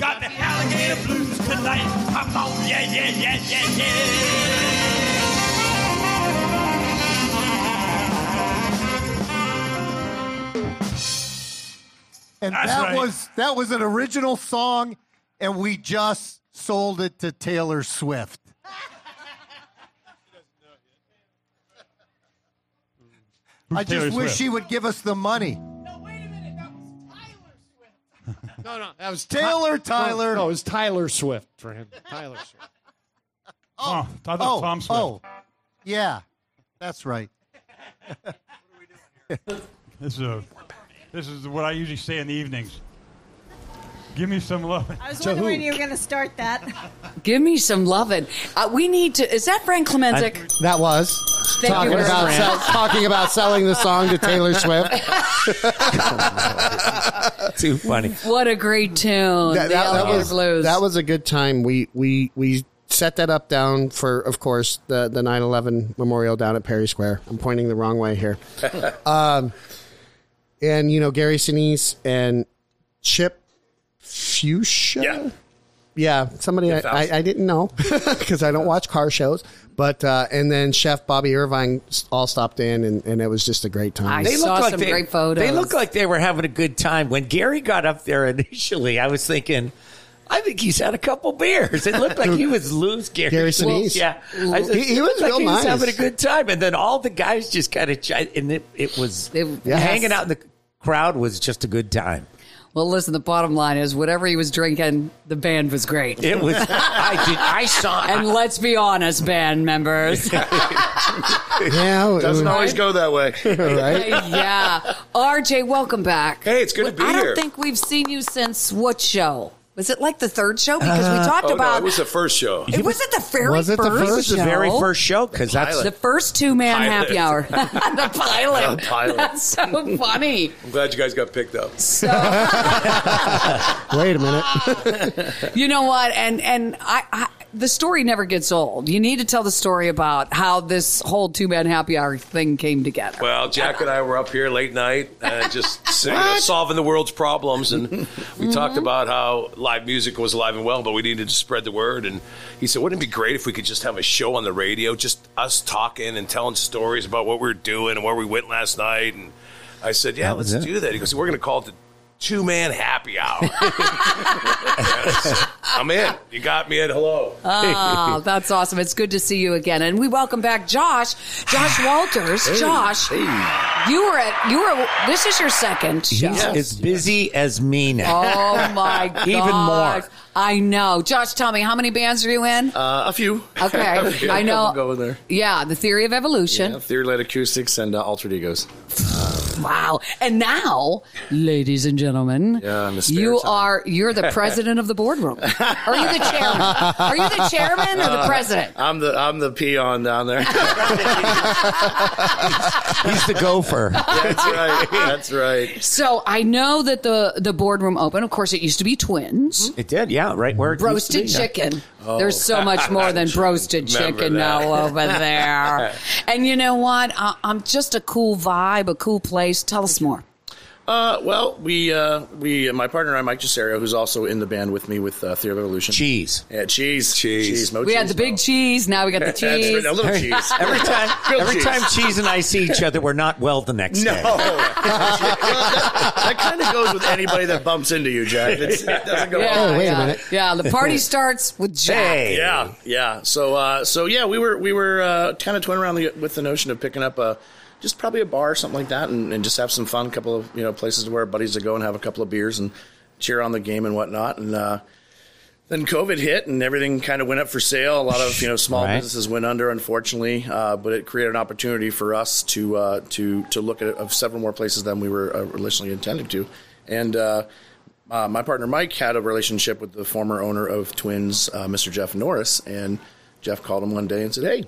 Got the alligator blues tonight. Come on, yeah, yeah, yeah, yeah, yeah.
And
That's
that
right.
was that was an original song, and we just sold it to Taylor Swift. I just
Taylor
wish
Swift?
she would give us the money.
No, no, that was
Taylor
Ty-
Tyler.
No, no, it was Tyler Swift for him. Tyler Swift.
Oh, I thought
Oh,
Tom Swift.
oh, yeah, that's right.
This is a, this is what I usually say in the evenings. Give me some love.
I was wondering when you were going to start that.
Give me some lovin'. Uh, we need to. Is that Frank Clementic?
That was
Thank
talking
you very
about
much.
sell, talking about selling the song to Taylor Swift.
Too funny.
What a great tune.
that,
the
that- that
Alligator
was
Blues.
that was a good time. We we we set that up down for, of course, the the 9/11 memorial down at Perry Square. I'm pointing the wrong way here. um, and you know Gary Sinise and Chip Foose.
Yeah.
Yeah, somebody I, I, I didn't know because I don't watch car shows. But uh, and then Chef Bobby Irvine all stopped in, and, and it was just a great time.
I
They
saw
look like
some
they,
great photos.
They look like they were having a good time. When Gary got up there initially, I was thinking, I think he's had a couple beers. It looked like he was loose, Gary.
Gary Sinise.
yeah, I said,
He- he was
looked like
real
he was having a good time, and then all the guys just kind of and it, it was
It-
hanging out in the crowd was just a good time.
Well, listen. The bottom line is, whatever he was drinking, the band was great.
It was. I did. I saw.
and let's be honest, band members.
yeah, it
Doesn't
was-
always go that way.
right.
yeah. RJ, welcome back.
Hey, it's good to be here.
I don't think we've seen you since what show? Was it like the third show? Because we uh, talked
Oh,
about
no, it was the first show.
It was it the very
Was it the
first
first?
It was the very first show because that's
The first two man
Pilot.
happy hour. the pilot.
The pilot.
That's so funny.
I'm glad you guys got picked up.
So
Wait a minute.
you know what? And and I, I the story never gets old. You need to tell the story about how this whole two man happy hour thing came together.
Well, Jack and I were up here late night, uh, just sitting there solving the world's problems, and we talked about how live music was alive and well, but we needed to spread the word. And he said, "Wouldn't it be great if we could just have a show on the radio, just us talking and telling stories about what we're doing and where we went last night?" And I said, "Yeah, let's
it.
do that." He goes, "We're going to call it the Two Man Happy Hour." I'm in. You got me at hello.
Oh, that's awesome. It's good to see you again. And we welcome back Josh, Josh Walters. Josh, you were at, you were, this is your second show.
He's as busy as me now.
Oh my god.
Even more.
I know. Josh, tell me, how many bands are you in?
Uh, a few.
Okay.
Yeah,
I
a
know.
couple Go in there.
Yeah, the theory of evolution.
Yeah, Theory Light Acoustics and uh, Altered Egos.
Wow. And now, ladies and gentlemen,
Yeah, in the spare
you
time.
are you're the president of the boardroom. Are you the chairman? Are you the chairman or the
Uh,
president?
I'm the I'm the peon down there.
He's the gopher.
That's right. That's right.
So I know that the the boardroom open. Of course, it used to be twins.
It did, yeah, right where it used to
Roasted
be, yeah.
chicken.
Oh.
There's so much more than roasted chicken
that.
now over there. And you know what? I, I'm just a cool vibe, a cool place. Tell us more.
Uh, well, we uh, we my partner and I, Mike Cesario, who's also in the band with me with uh, Theory of Evolution.
Cheese.
Yeah, cheese,
Cheese.
Mo
We had the big
Mo.
cheese. Now we got the
That's right,
cheese.
a little cheese.
Every time, every
cheese.
time Cheese and I see each other, we're not well the next
No,
day.
Well, that, that kind of goes with anybody that bumps into you, Jack. It's, it doesn't go.
Yeah,
Oh, wait a minute.
Yeah, the party starts with Jack.
Hey.
Yeah, yeah. So, uh, so yeah, we were we were uh, kind of toying around the, with the notion of picking up a just probably a bar or something like that, and, and just have some fun. A couple of you know places where our buddies to go and have a couple of beers and cheer on the game and whatnot. And uh, then COVID hit, and everything kind of went up for sale. A lot of you know small
Right.
businesses went under, unfortunately. Uh, but it created an opportunity for us to uh, to to look at of several more places than we were uh, initially intending to, and. Uh, uh, my partner Mike had a relationship with the former owner of Twins, uh, Mr. Jeff Norris, and Jeff called him one day and said, "Hey,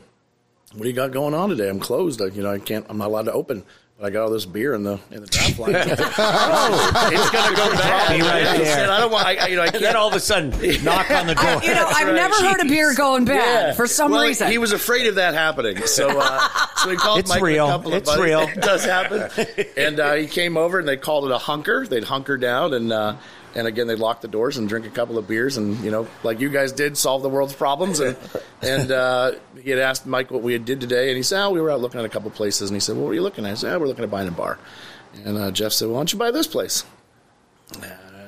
what do you got going on today? I'm closed. I, you know, I can't. I'm not allowed to open, but I got all this beer in the in the draft line. oh, it's gonna go bad.
Right
Yeah,
there.
I don't want. I, I- you know, I
And
can't.
then all of a sudden, knock on the door.
I, you know, I've never heard a beer going bad
Yeah.
for some
well,
reason.
He was afraid of that happening. So, uh, so he called
It's
Mike
real.
a couple of
It's
buddies.
real.
It does happen. And uh, he came over and they called it a hunker. They'd hunker down and. Uh, and again, they'd lock the doors and drink a couple of beers, and you know, like you guys did, solve the world's problems. And and uh, he had asked Mike what we had did today, and he said, "Oh, we were out looking at a couple of places." And he said, "What were you looking at?" I said, oh, "We're looking at buying a bar." And uh, Jeff said, "Why don't you buy this place?" Uh,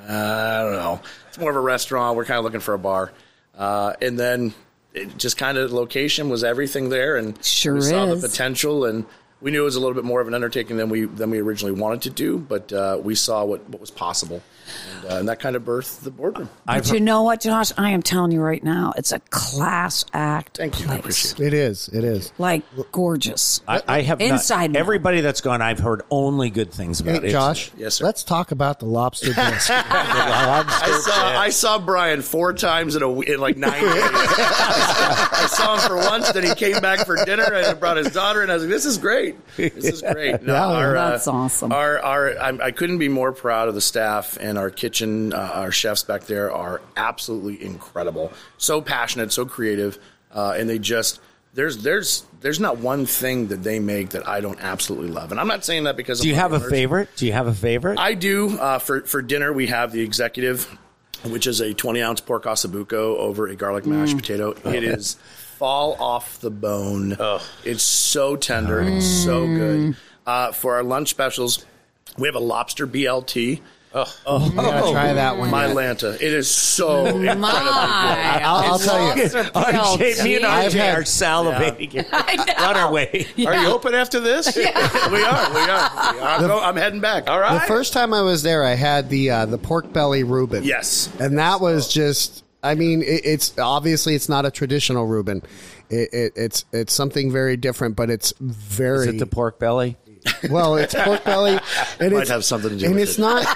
I don't know. It's more of a restaurant. We're kind of looking for a bar. Uh, and then it just kind of location was everything there, and
Sure
we saw
is.
the potential, and we knew it was a little bit more of an undertaking than we than we originally wanted to do, but uh, we saw what, what was possible, and, uh, and that kind of birthed the boardroom.
but you know what, Josh? I am telling you right now, it's a class act.
Thank you. I appreciate it.
It is. It is.
Like gorgeous.
I, I have not-
Inside now.
everybody that's gone. I've heard only good things about
Hey,
it.
Josh.
Yes, sir.
Let's talk about the lobster bisque.
I saw I saw Brian four times in a in like nine days. I saw him for once, then he came back for dinner and I brought his daughter, and I was like, "This is great. This is great." No,
Yeah,
our, uh,
that's awesome.
Our our I'm, I couldn't be more proud of the staff and our kitchen. Uh, our chefs back there are absolutely incredible. So passionate, so creative, uh, and they just. There's there's there's not one thing that they make that I don't absolutely love, and I'm not saying that because
Do you
I'm
have a favorite? Do you have a favorite?
I do. Uh, for for dinner, we have the executive, which is a 20 ounce pork ossobuco over a garlic mashed potato. It is fall off the bone. It's so tender. It's so good. Uh, for our lunch specials, we have a lobster BLT. Oh,
I gotta try that one.
my
yet.
Lanta! It is so incredibly
My,
I'll, I'll tell you.
RJ, me and
I've
RJ
had-
are salivating on our way.
Are you open after this?
good. we are. We are. We are. I'm, go- I'm heading back.
All right.
The first time I was there, I had the uh, the pork belly Reuben.
Yes.
and that was just. I mean, it, it's obviously it's not a traditional Reuben. It, it, it's it's something very different, but it's very
Is it the pork belly?
well. It's pork belly, and
Might
it's,
have something to do
and
with
it's
it.
not.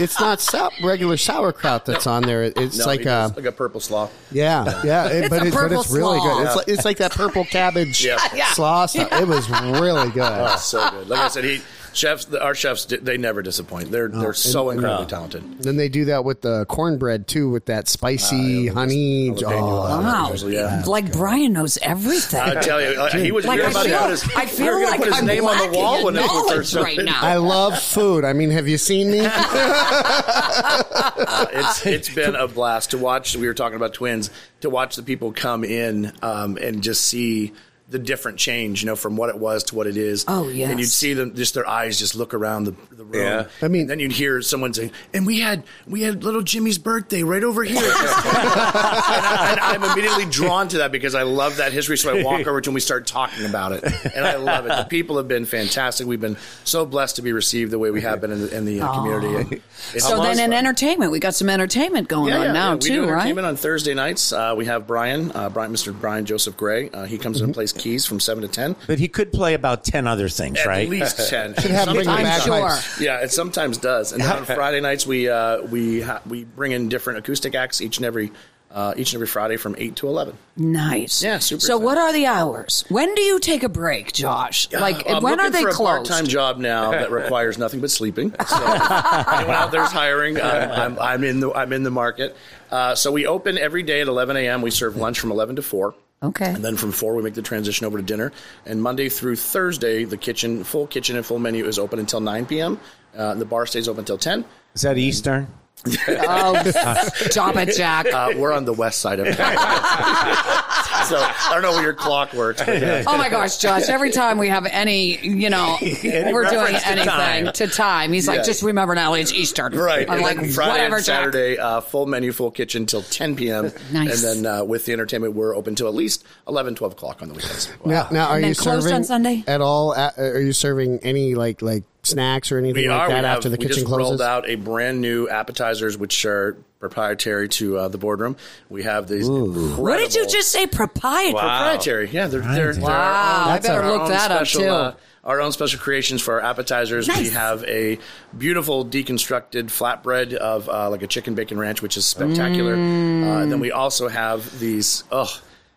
It's not sou- regular sauerkraut that's on there. It's
No,
like
it
a
is uh, like a purple slaw.
yeah, yeah. It,
It's
but
a
it's but
purple
it's really
slaw.
good. It's like it's like that purple cabbage
Yeah.
Yeah.
slaw stuff. It was really good.
Oh, so good. Like I said, he chefs, our chefs, they never disappoint. They're they're so incredibly talented.
Then they do that with the cornbread too, with that spicy honey. Oh,
Wow.
Yeah.
Like Brian knows everything.
I tell you, uh, he was
Like, I
about to
feel-
put his,
I feel
we were gonna
like
put his
I'm
name on the wall when it
knowledge
first
right now.
I love food. I mean, have you seen me?
Uh, it's it's been a blast to watch. We were talking about twins to watch the people come in um, and just see the different change, you know, from what it was to what it is.
Oh, yeah.
And you'd see them just their eyes just look around the, the room.
Yeah.
I mean-
then you'd hear someone say, "And we had we had little Jimmy's birthday right over here." and, I, and I'm immediately drawn to that because I love that history. So I walk over to and we start talking about it, and I love it. The people have been fantastic. We've been so blessed to be received the way we have been in the, in the uh, community. It's
so then in
fun.
entertainment, we got some entertainment going on now
we
too,
do
right?
entertainment on Thursday nights. Uh, we have Brian, uh, Brian, Mr. Brian Joseph Gray. Uh, he comes in and plays keys from seven to ten.
But he could play about 10 other things,
At
right?
At least ten.
Should have bring the
I'm
bagpipes.
sure.
Yeah, it sometimes does. And then on Friday nights, we uh, we ha- we bring in different acoustic acts each and every uh, each and every Friday from eight to eleven.
Nice.
Yeah, super
So
excited.
what are the hours? When do you take a break, Josh? Like
I'm
when are they
for a
closed?
part-time job now that requires nothing but sleeping. So anyone out there's hiring, I'm, I'm, I'm in the I'm in the market. Uh, so we open every day at 11 a.m. We serve lunch from 11 to 4.
Okay.
And then from four, we make the transition over to dinner. And Monday through Thursday, the kitchen, full kitchen and full menu is open until 9 p.m. Uh, the bar stays open until 10.
Is that Eastern?
Oh, stop it, Jack.
Uh, we're on the west side of town. so I don't know where your clock works. But yeah.
Oh my gosh, Josh! Every time we have any, you know, we're doing
reference to
anything
time.
to time, he's like, "Just remember now, it's Eastern."
Right.
I'm
and
like,
Friday
"Whatever,
and
Jack."
Saturday, uh, full menu, full kitchen till 10 p.m.
Nice.
And then uh, with the entertainment, we're open till at least 11, 12 o'clock on the weekends.
Now, now are you
closed
serving
on Sunday?
at all? At, are you serving any like like snacks or anything
We
like
are.
that
we have,
after the
we
kitchen
just
closes?
rolled out a brand new appetizers, which are proprietary to uh, the boardroom. We have these. incredible-
What did you just say? Proprietary.
Proprietary. Yeah, they're, they're, they're
Wow,
our own-
I better look
own
that up,
special,
too.
uh, our own special creations for our appetizers. We have a beautiful deconstructed flatbread of uh, like a chicken bacon ranch, which is spectacular.
Mm.
Uh, and then we also have these. Oh,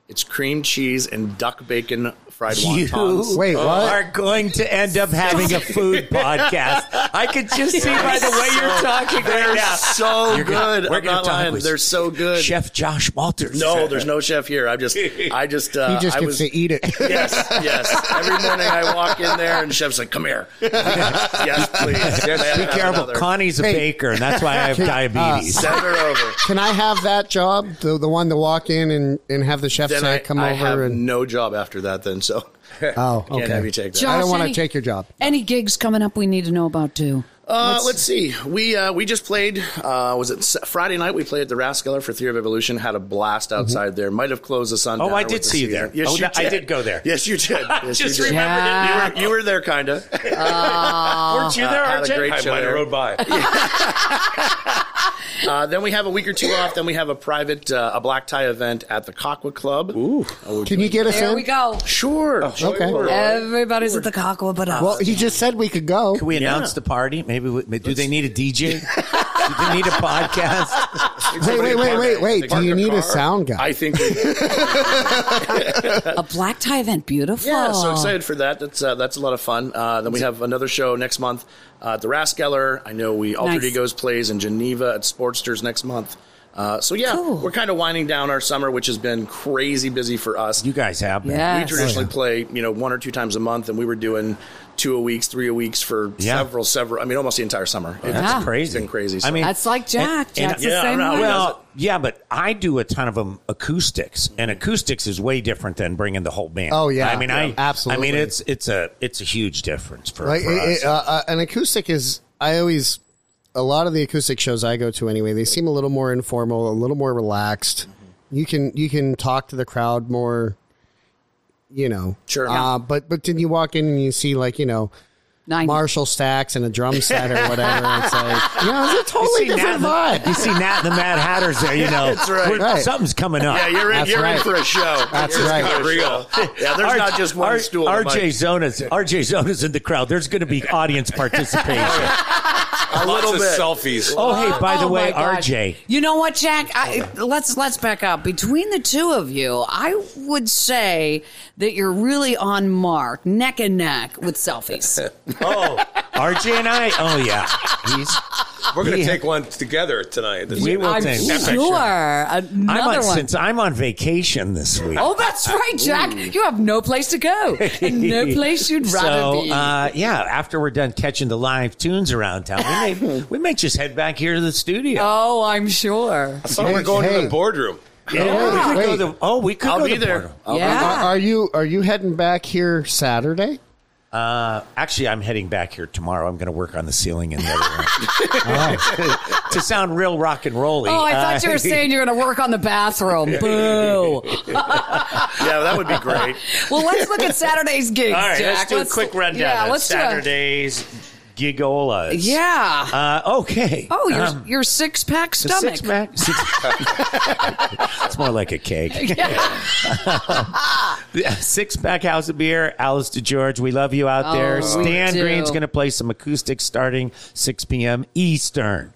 it's cream cheese and duck bacon fried
You
wontons.
Wait, what?
are going to end up having a food podcast. I could just see by the way you're talking
They're
right now.
so
You're gonna-
good.
we're
I'm
gonna
not
talk
lying.
with
They're so good.
Chef Josh Walters.
No, there's no chef here. I just, I just, uh,
he just
I
gets
was,
to eat it.
Yes, yes. Every morning I walk in there and chef's like, "Come here." yes, please. Yes,
Be careful.
another.
Connie's a
Hey.
baker, and that's why I have
Can-
diabetes.
Send her over.
Can I have that job? The the one to walk in and, and have the chef
Then
say
I,
come
I
over
have
and
no job after that. Then so
oh
can't
okay.
have you take that.
Josh,
I don't want to
any-
take your job.
Any gigs coming up we need to know about too?
Uh, let's see. We uh, we just played. Uh, was it Friday night? We played at the Rascaller for Theory of Evolution. Had a blast outside there. Might have closed the sun.
Oh, I did see you there.
Yes,
Oh,
you
that- I
did.
did go there.
Yes, you did. Yes,
Just
you did.
remembered it.
You were, you were there, kind of.
Weren't you there,
Uh, had a
RJ?
great
I
show
might have rode by.
Uh, then we have a week or two off. Then we have a private uh, a black tie event at the Kahkwa Club. Ooh,
Can you get us in?
There
in?
we go.
Sure.
Okay.
Everybody's at the Cockwood, but
Well, he just said we could go.
Can we announce the party? Maybe. We, do they need a DJ? do they need a podcast?
Wait, wait, wait, wait, wait. Do you
a
need a sound guy?
I think.
a black tie event. Beautiful.
Yeah, so excited for that. That's uh, that's a lot of fun. Uh, then we have another show next month uh, the Raskeller. I know we Alter
Nice.
Egos plays in Geneva at Sportsters next month. Uh, so yeah,
Cool.
we're kind of winding down our summer, which has been crazy busy for us.
You guys have. been.
Yeah.
we
Yes.
traditionally play, you know, one or two times a month, and we were doing two a weeks, three a weeks for
Yeah.
several, several. I mean, almost the entire summer. It's
That's crazy.
It's been crazy.
I mean,
That's like Jack.
And- and-
Jack's
yeah,
the
I
same
know.
way.
Well, yeah, but I do a ton of them acoustics, and acoustics is way different than bringing the whole band.
Oh, yeah.
I mean,
Yeah,
I
absolutely.
I mean, it's it's a it's a huge difference for,
Like
for
it,
us.
it, uh, uh, an acoustic is. I always a lot of the acoustic shows I go to anyway. They seem a little more informal, a little more relaxed. You can you can talk to the crowd more. You know,
Sure.
Uh, but but then you walk in and you see like you know.
Nine.
Marshall stacks and a drum set or whatever. It's like, you know, it's a totally
see Nat
different
and the-
vibe.
You see Nat and the Mad Hatters there. You know,
That's right.
Right.
Something's coming up.
yeah, you're in.
That's
You're
right.
in for a show.
That's
You're
right.
Real.
Yeah, there's
R-
not just one
R-
stool.
RJ
mic.
Zonna's RJ Zonna's in the crowd. There's going to be audience participation.
Lots
little
of
bit.
selfies.
Oh, hey, oh, by the
Oh,
way. RJ.
You know what, Jack? I, let's let's back up. Between the two of you, I would say that you're really on mark, neck and neck with selfies.
Oh, RJ and I. Oh yeah, he's.
We're going to
he-
take one together tonight. This-
We will
I'm
take.
sure.
I'm
Another
on,
one.
since I'm on vacation this week.
Oh, that's right, Jack. You have no place to go, and no place you'd rather
so,
be.
uh, yeah, after we're done catching the live tunes around town, we may we may just head back here to the studio.
oh, I'm sure.
I thought we were going to the boardroom.
yeah, we could
wait.
go to. Oh, we could
I'll
go
be
to
there.
Boardroom.
I'll
Yeah.
Are, are you are you heading back here Saturday?
Uh, actually, I'm heading back here tomorrow. I'm going to work on the ceiling in the other room to sound real rock and rolly.
Oh, I
Uh,
thought you were saying you're going to work on the bathroom. Boo.
Yeah, that would be great.
Well, let's look at Saturday's gigs,
All right,
Jack.
let's do a quick rundown.
Yeah, let's do a-
Saturday's gigolas.
Yeah.
Uh, okay.
Oh, your
Um,
your six pack stomach.
Six pack. Six, it's more like a cake. Yeah, Six pack house of beer. Alice DeGeorge, we love you out there.
Oh, we
Stan. Green's going to play some acoustics starting 6 p.m. Eastern.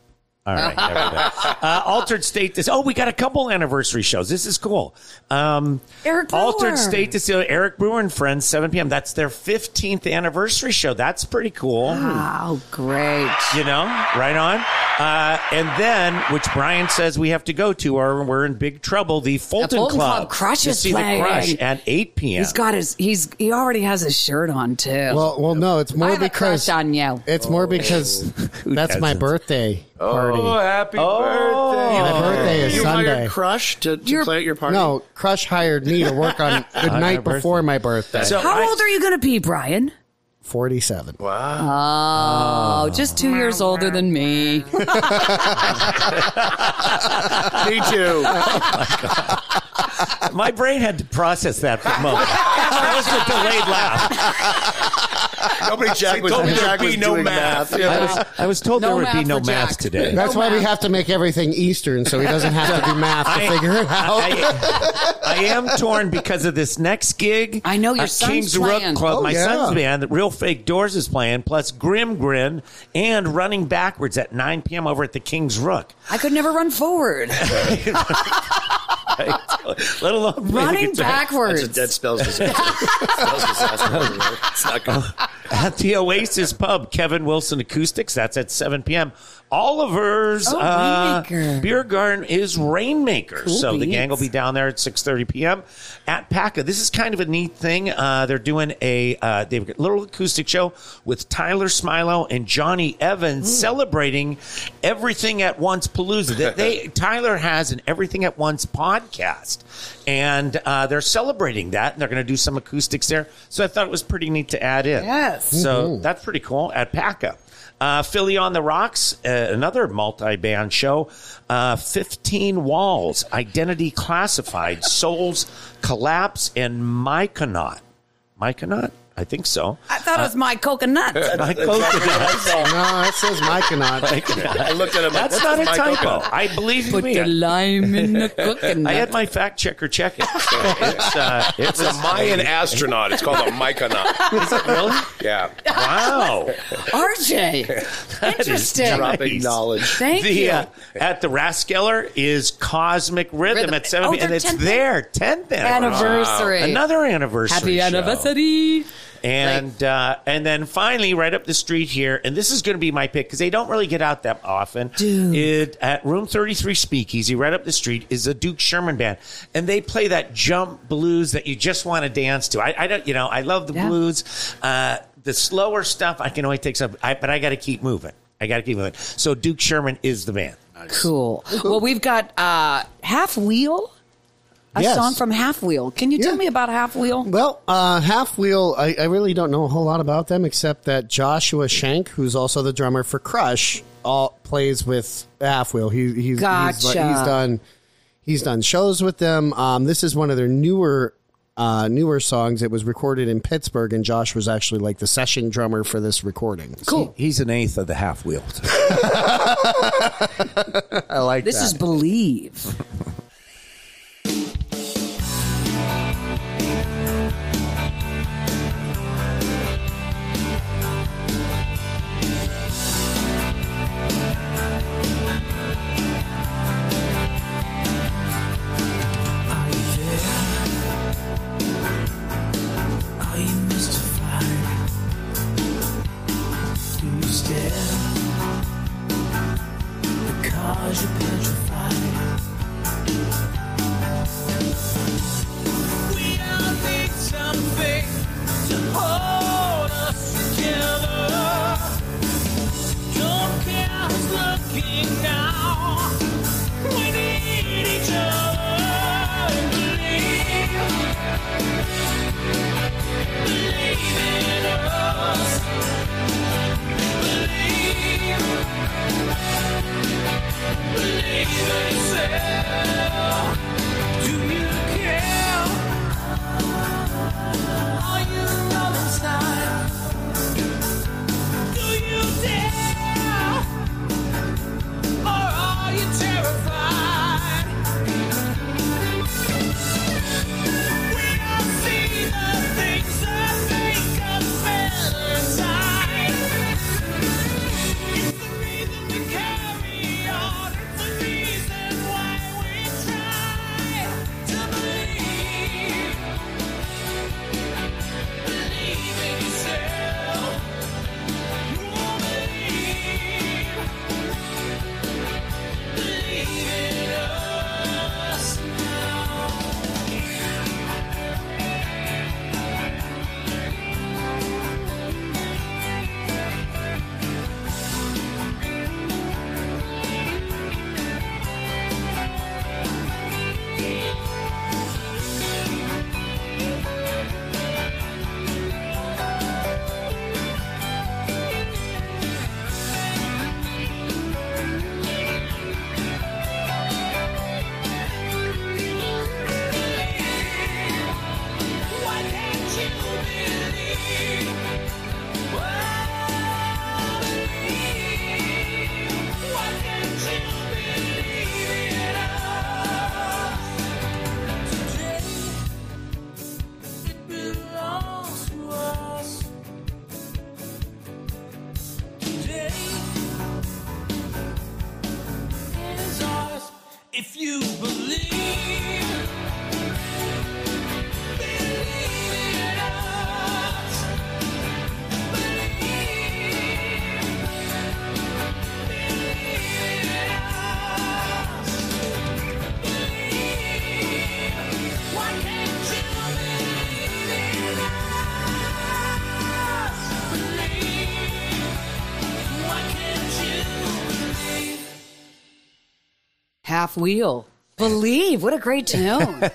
All right. there we go. uh, Altered State. This. Oh, we got a couple anniversary shows. This is cool. Um,
Eric Brewer.
Altered State Distillery. Eric Brewer and Friends, 7 p.m. That's their 15th anniversary show. That's pretty cool.
Oh, great.
You know, right on. Uh, and then, which Brian says we have to go to, or we're in big trouble. The Fulton,
Fulton
Club,
Club Crush is
see
playing.
the Crush at 8 p.m.
He's got his. He's he already has his shirt on too.
Well, well, no, it's
I
more
have a
because
crush on you.
it's more because that's my birthday party.
Oh, happy
Oh.
birthday.
my birthday is
You
Sunday.
hired Crush to, to
You're-
play at your party?
No, Crush hired me to work on the night before my birthday.
So
How
I-
old are you going to be, Brian?
Forty-seven. Wow.
Oh, just two years older than me.
Me too.
My brain had to process that for a moment. that was the delayed laugh.
Nobody Jack was,
told me
Jack
there'd be no math.
math.
I was, I was told
No
there would be no math
Jack.
today.
That's
No
why we have to make everything Eastern, so he doesn't have to do math to
I-
figure it out.
I, I am torn because of this next gig.
I know your
at
son's
King's
playing.
Rook Club.
Oh,
my
yeah.
son's band, the Real Fake Doors, is playing. Plus Grim Grin and Running Backwards at 9 p.m. over at the King's Rook.
I could never run forward.
Let alone
Running backwards.
That's a dead spells disaster. spells disaster. It's not good.
at the Oasis Pub, Kevin Wilson Acoustics. That's at 7 p.m. Oliver's
Oh,
uh, Beer Garden is Rainmaker.
Cool
so the gang will be down there at 6.30 p.m. at PACA. This is kind of a neat thing. Uh, they're doing a uh, they've got a little acoustic show with Tyler Smilo and Johnny Evans celebrating Everything at Once Palooza. They, they Tyler has an Everything at Once podcast, and uh, they're celebrating that. And they're going to do some acoustics there. So I thought it was pretty neat to add in.
Yes.
So that's pretty cool at PACA. Uh, Philly on the Rocks, uh, another multi-band show. Uh, 15 Walls, Identity Classified, Souls Collapse, and Myconaut. Myconaut? I think so.
I thought it was my coconut.
My coconut.
no, it says Myconaut.
I looked at him. like,
That's
this
not a typo.
coconut.
I believe
Put
me.
the lime in the coconut.
I had my fact checker check it. So it's, uh,
It's a Mayan astronaut. It's called a Myconaut.
Is it really?
Yeah.
Wow.
RJ. Interesting.
Dropping knowledge.
Thank
the,
you.
uh, at the Raskeller is Cosmic Rhythm,
Rhythm.
at 7
Oh,
p.m. and it's
10th
their 10th anniversary.
Anniversary.
Another anniversary.
Happy
show.
anniversary.
And uh, and then finally, right up the street here, and this is going to be my pick because they don't really get out that often.
Dude.
It, at Room Thirty Three Speakeasy, right up the street, is a Duke Sherman band, and they play that jump blues that you just want to dance to. I, I don't, you know, I love the
Yeah.
blues. Uh, the slower stuff I can only take some, I, but I got to keep moving. I got to keep moving. So Duke Sherman is the band.
Cool. Well, we've got uh, Half Wheel. A
Yes.
song from Half Wheel. Can you tell me about Half Wheel?
Well, uh, Half Wheel, I, I really don't know a whole lot about them except that Joshua Shank, who's also the drummer for Crush, all plays with Half Wheel. He, he's, he's,
Gotcha.
he's done he's done shows with them. Um, this is one of their newer uh, newer songs. It was recorded in Pittsburgh, and Josh was actually like the session drummer for this recording.
Cool.
He's an eighth of the half wheel.
I like
This
that.
is Believe. Half Wheel. Believe. What a great tune.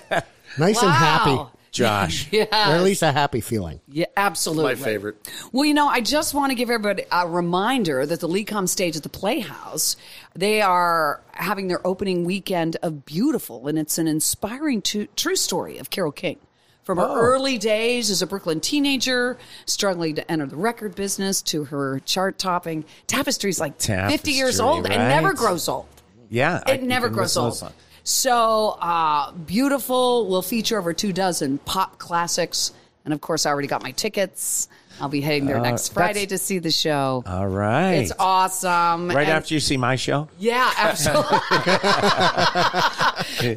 Nice and happy.
Josh.
Yes.
Or at least a happy feeling.
Yeah, absolutely.
My favorite.
Well, you know, I just want to give everybody a reminder that the LECOM stage at the Playhouse, they are having their opening weekend of Beautiful, and it's an inspiring to, true story of Carole King. From her
Oh.
early days as a Brooklyn teenager, struggling to enter the record business, to her chart topping. Tapestry's like 50 years
Tapestry,
old and never grows old.
Yeah.
It
you
never grows old. So, uh, beautiful will feature over two dozen pop classics. And of course, I already got my tickets. I'll be heading there
Uh,
next Friday to see the show.
All right.
It's awesome.
Right
And-
after you see my show?
Yeah, absolutely.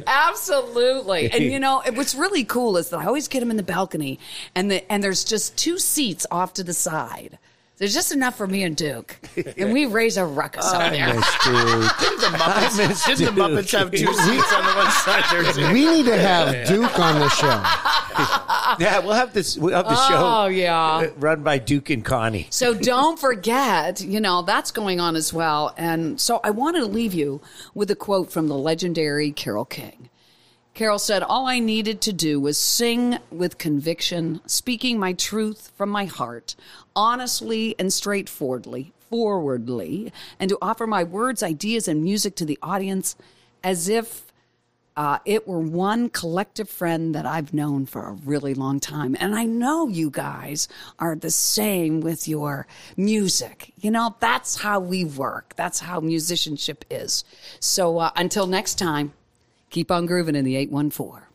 absolutely. And you know, what's really cool is that I always get them in the balcony, and the and there's just two seats off to the side. There's just enough for me and Duke, and we raise a ruckus out there.
Miss Duke.
Didn't the
I miss
Muppets, didn't the
Duke.
Muppets have two seats on the one side there too?
We need to have Duke on the show.
Yeah, we'll have this. We'll have the show.
Oh, yeah.
uh, run by Duke and Connie.
So don't forget, you know, that's going on as well. And so I wanted to leave you with a quote from the legendary Carole King. Carole said, All I needed to do was sing with conviction, speaking my truth from my heart, honestly and straightforwardly, forwardly, and to offer my words, ideas, and music to the audience as if uh, it were one collective friend that I've known for a really long time. And I know you guys are the same with your music. You know, that's how we work, that's how musicianship is. So uh, until next time, keep on grooving in the 814.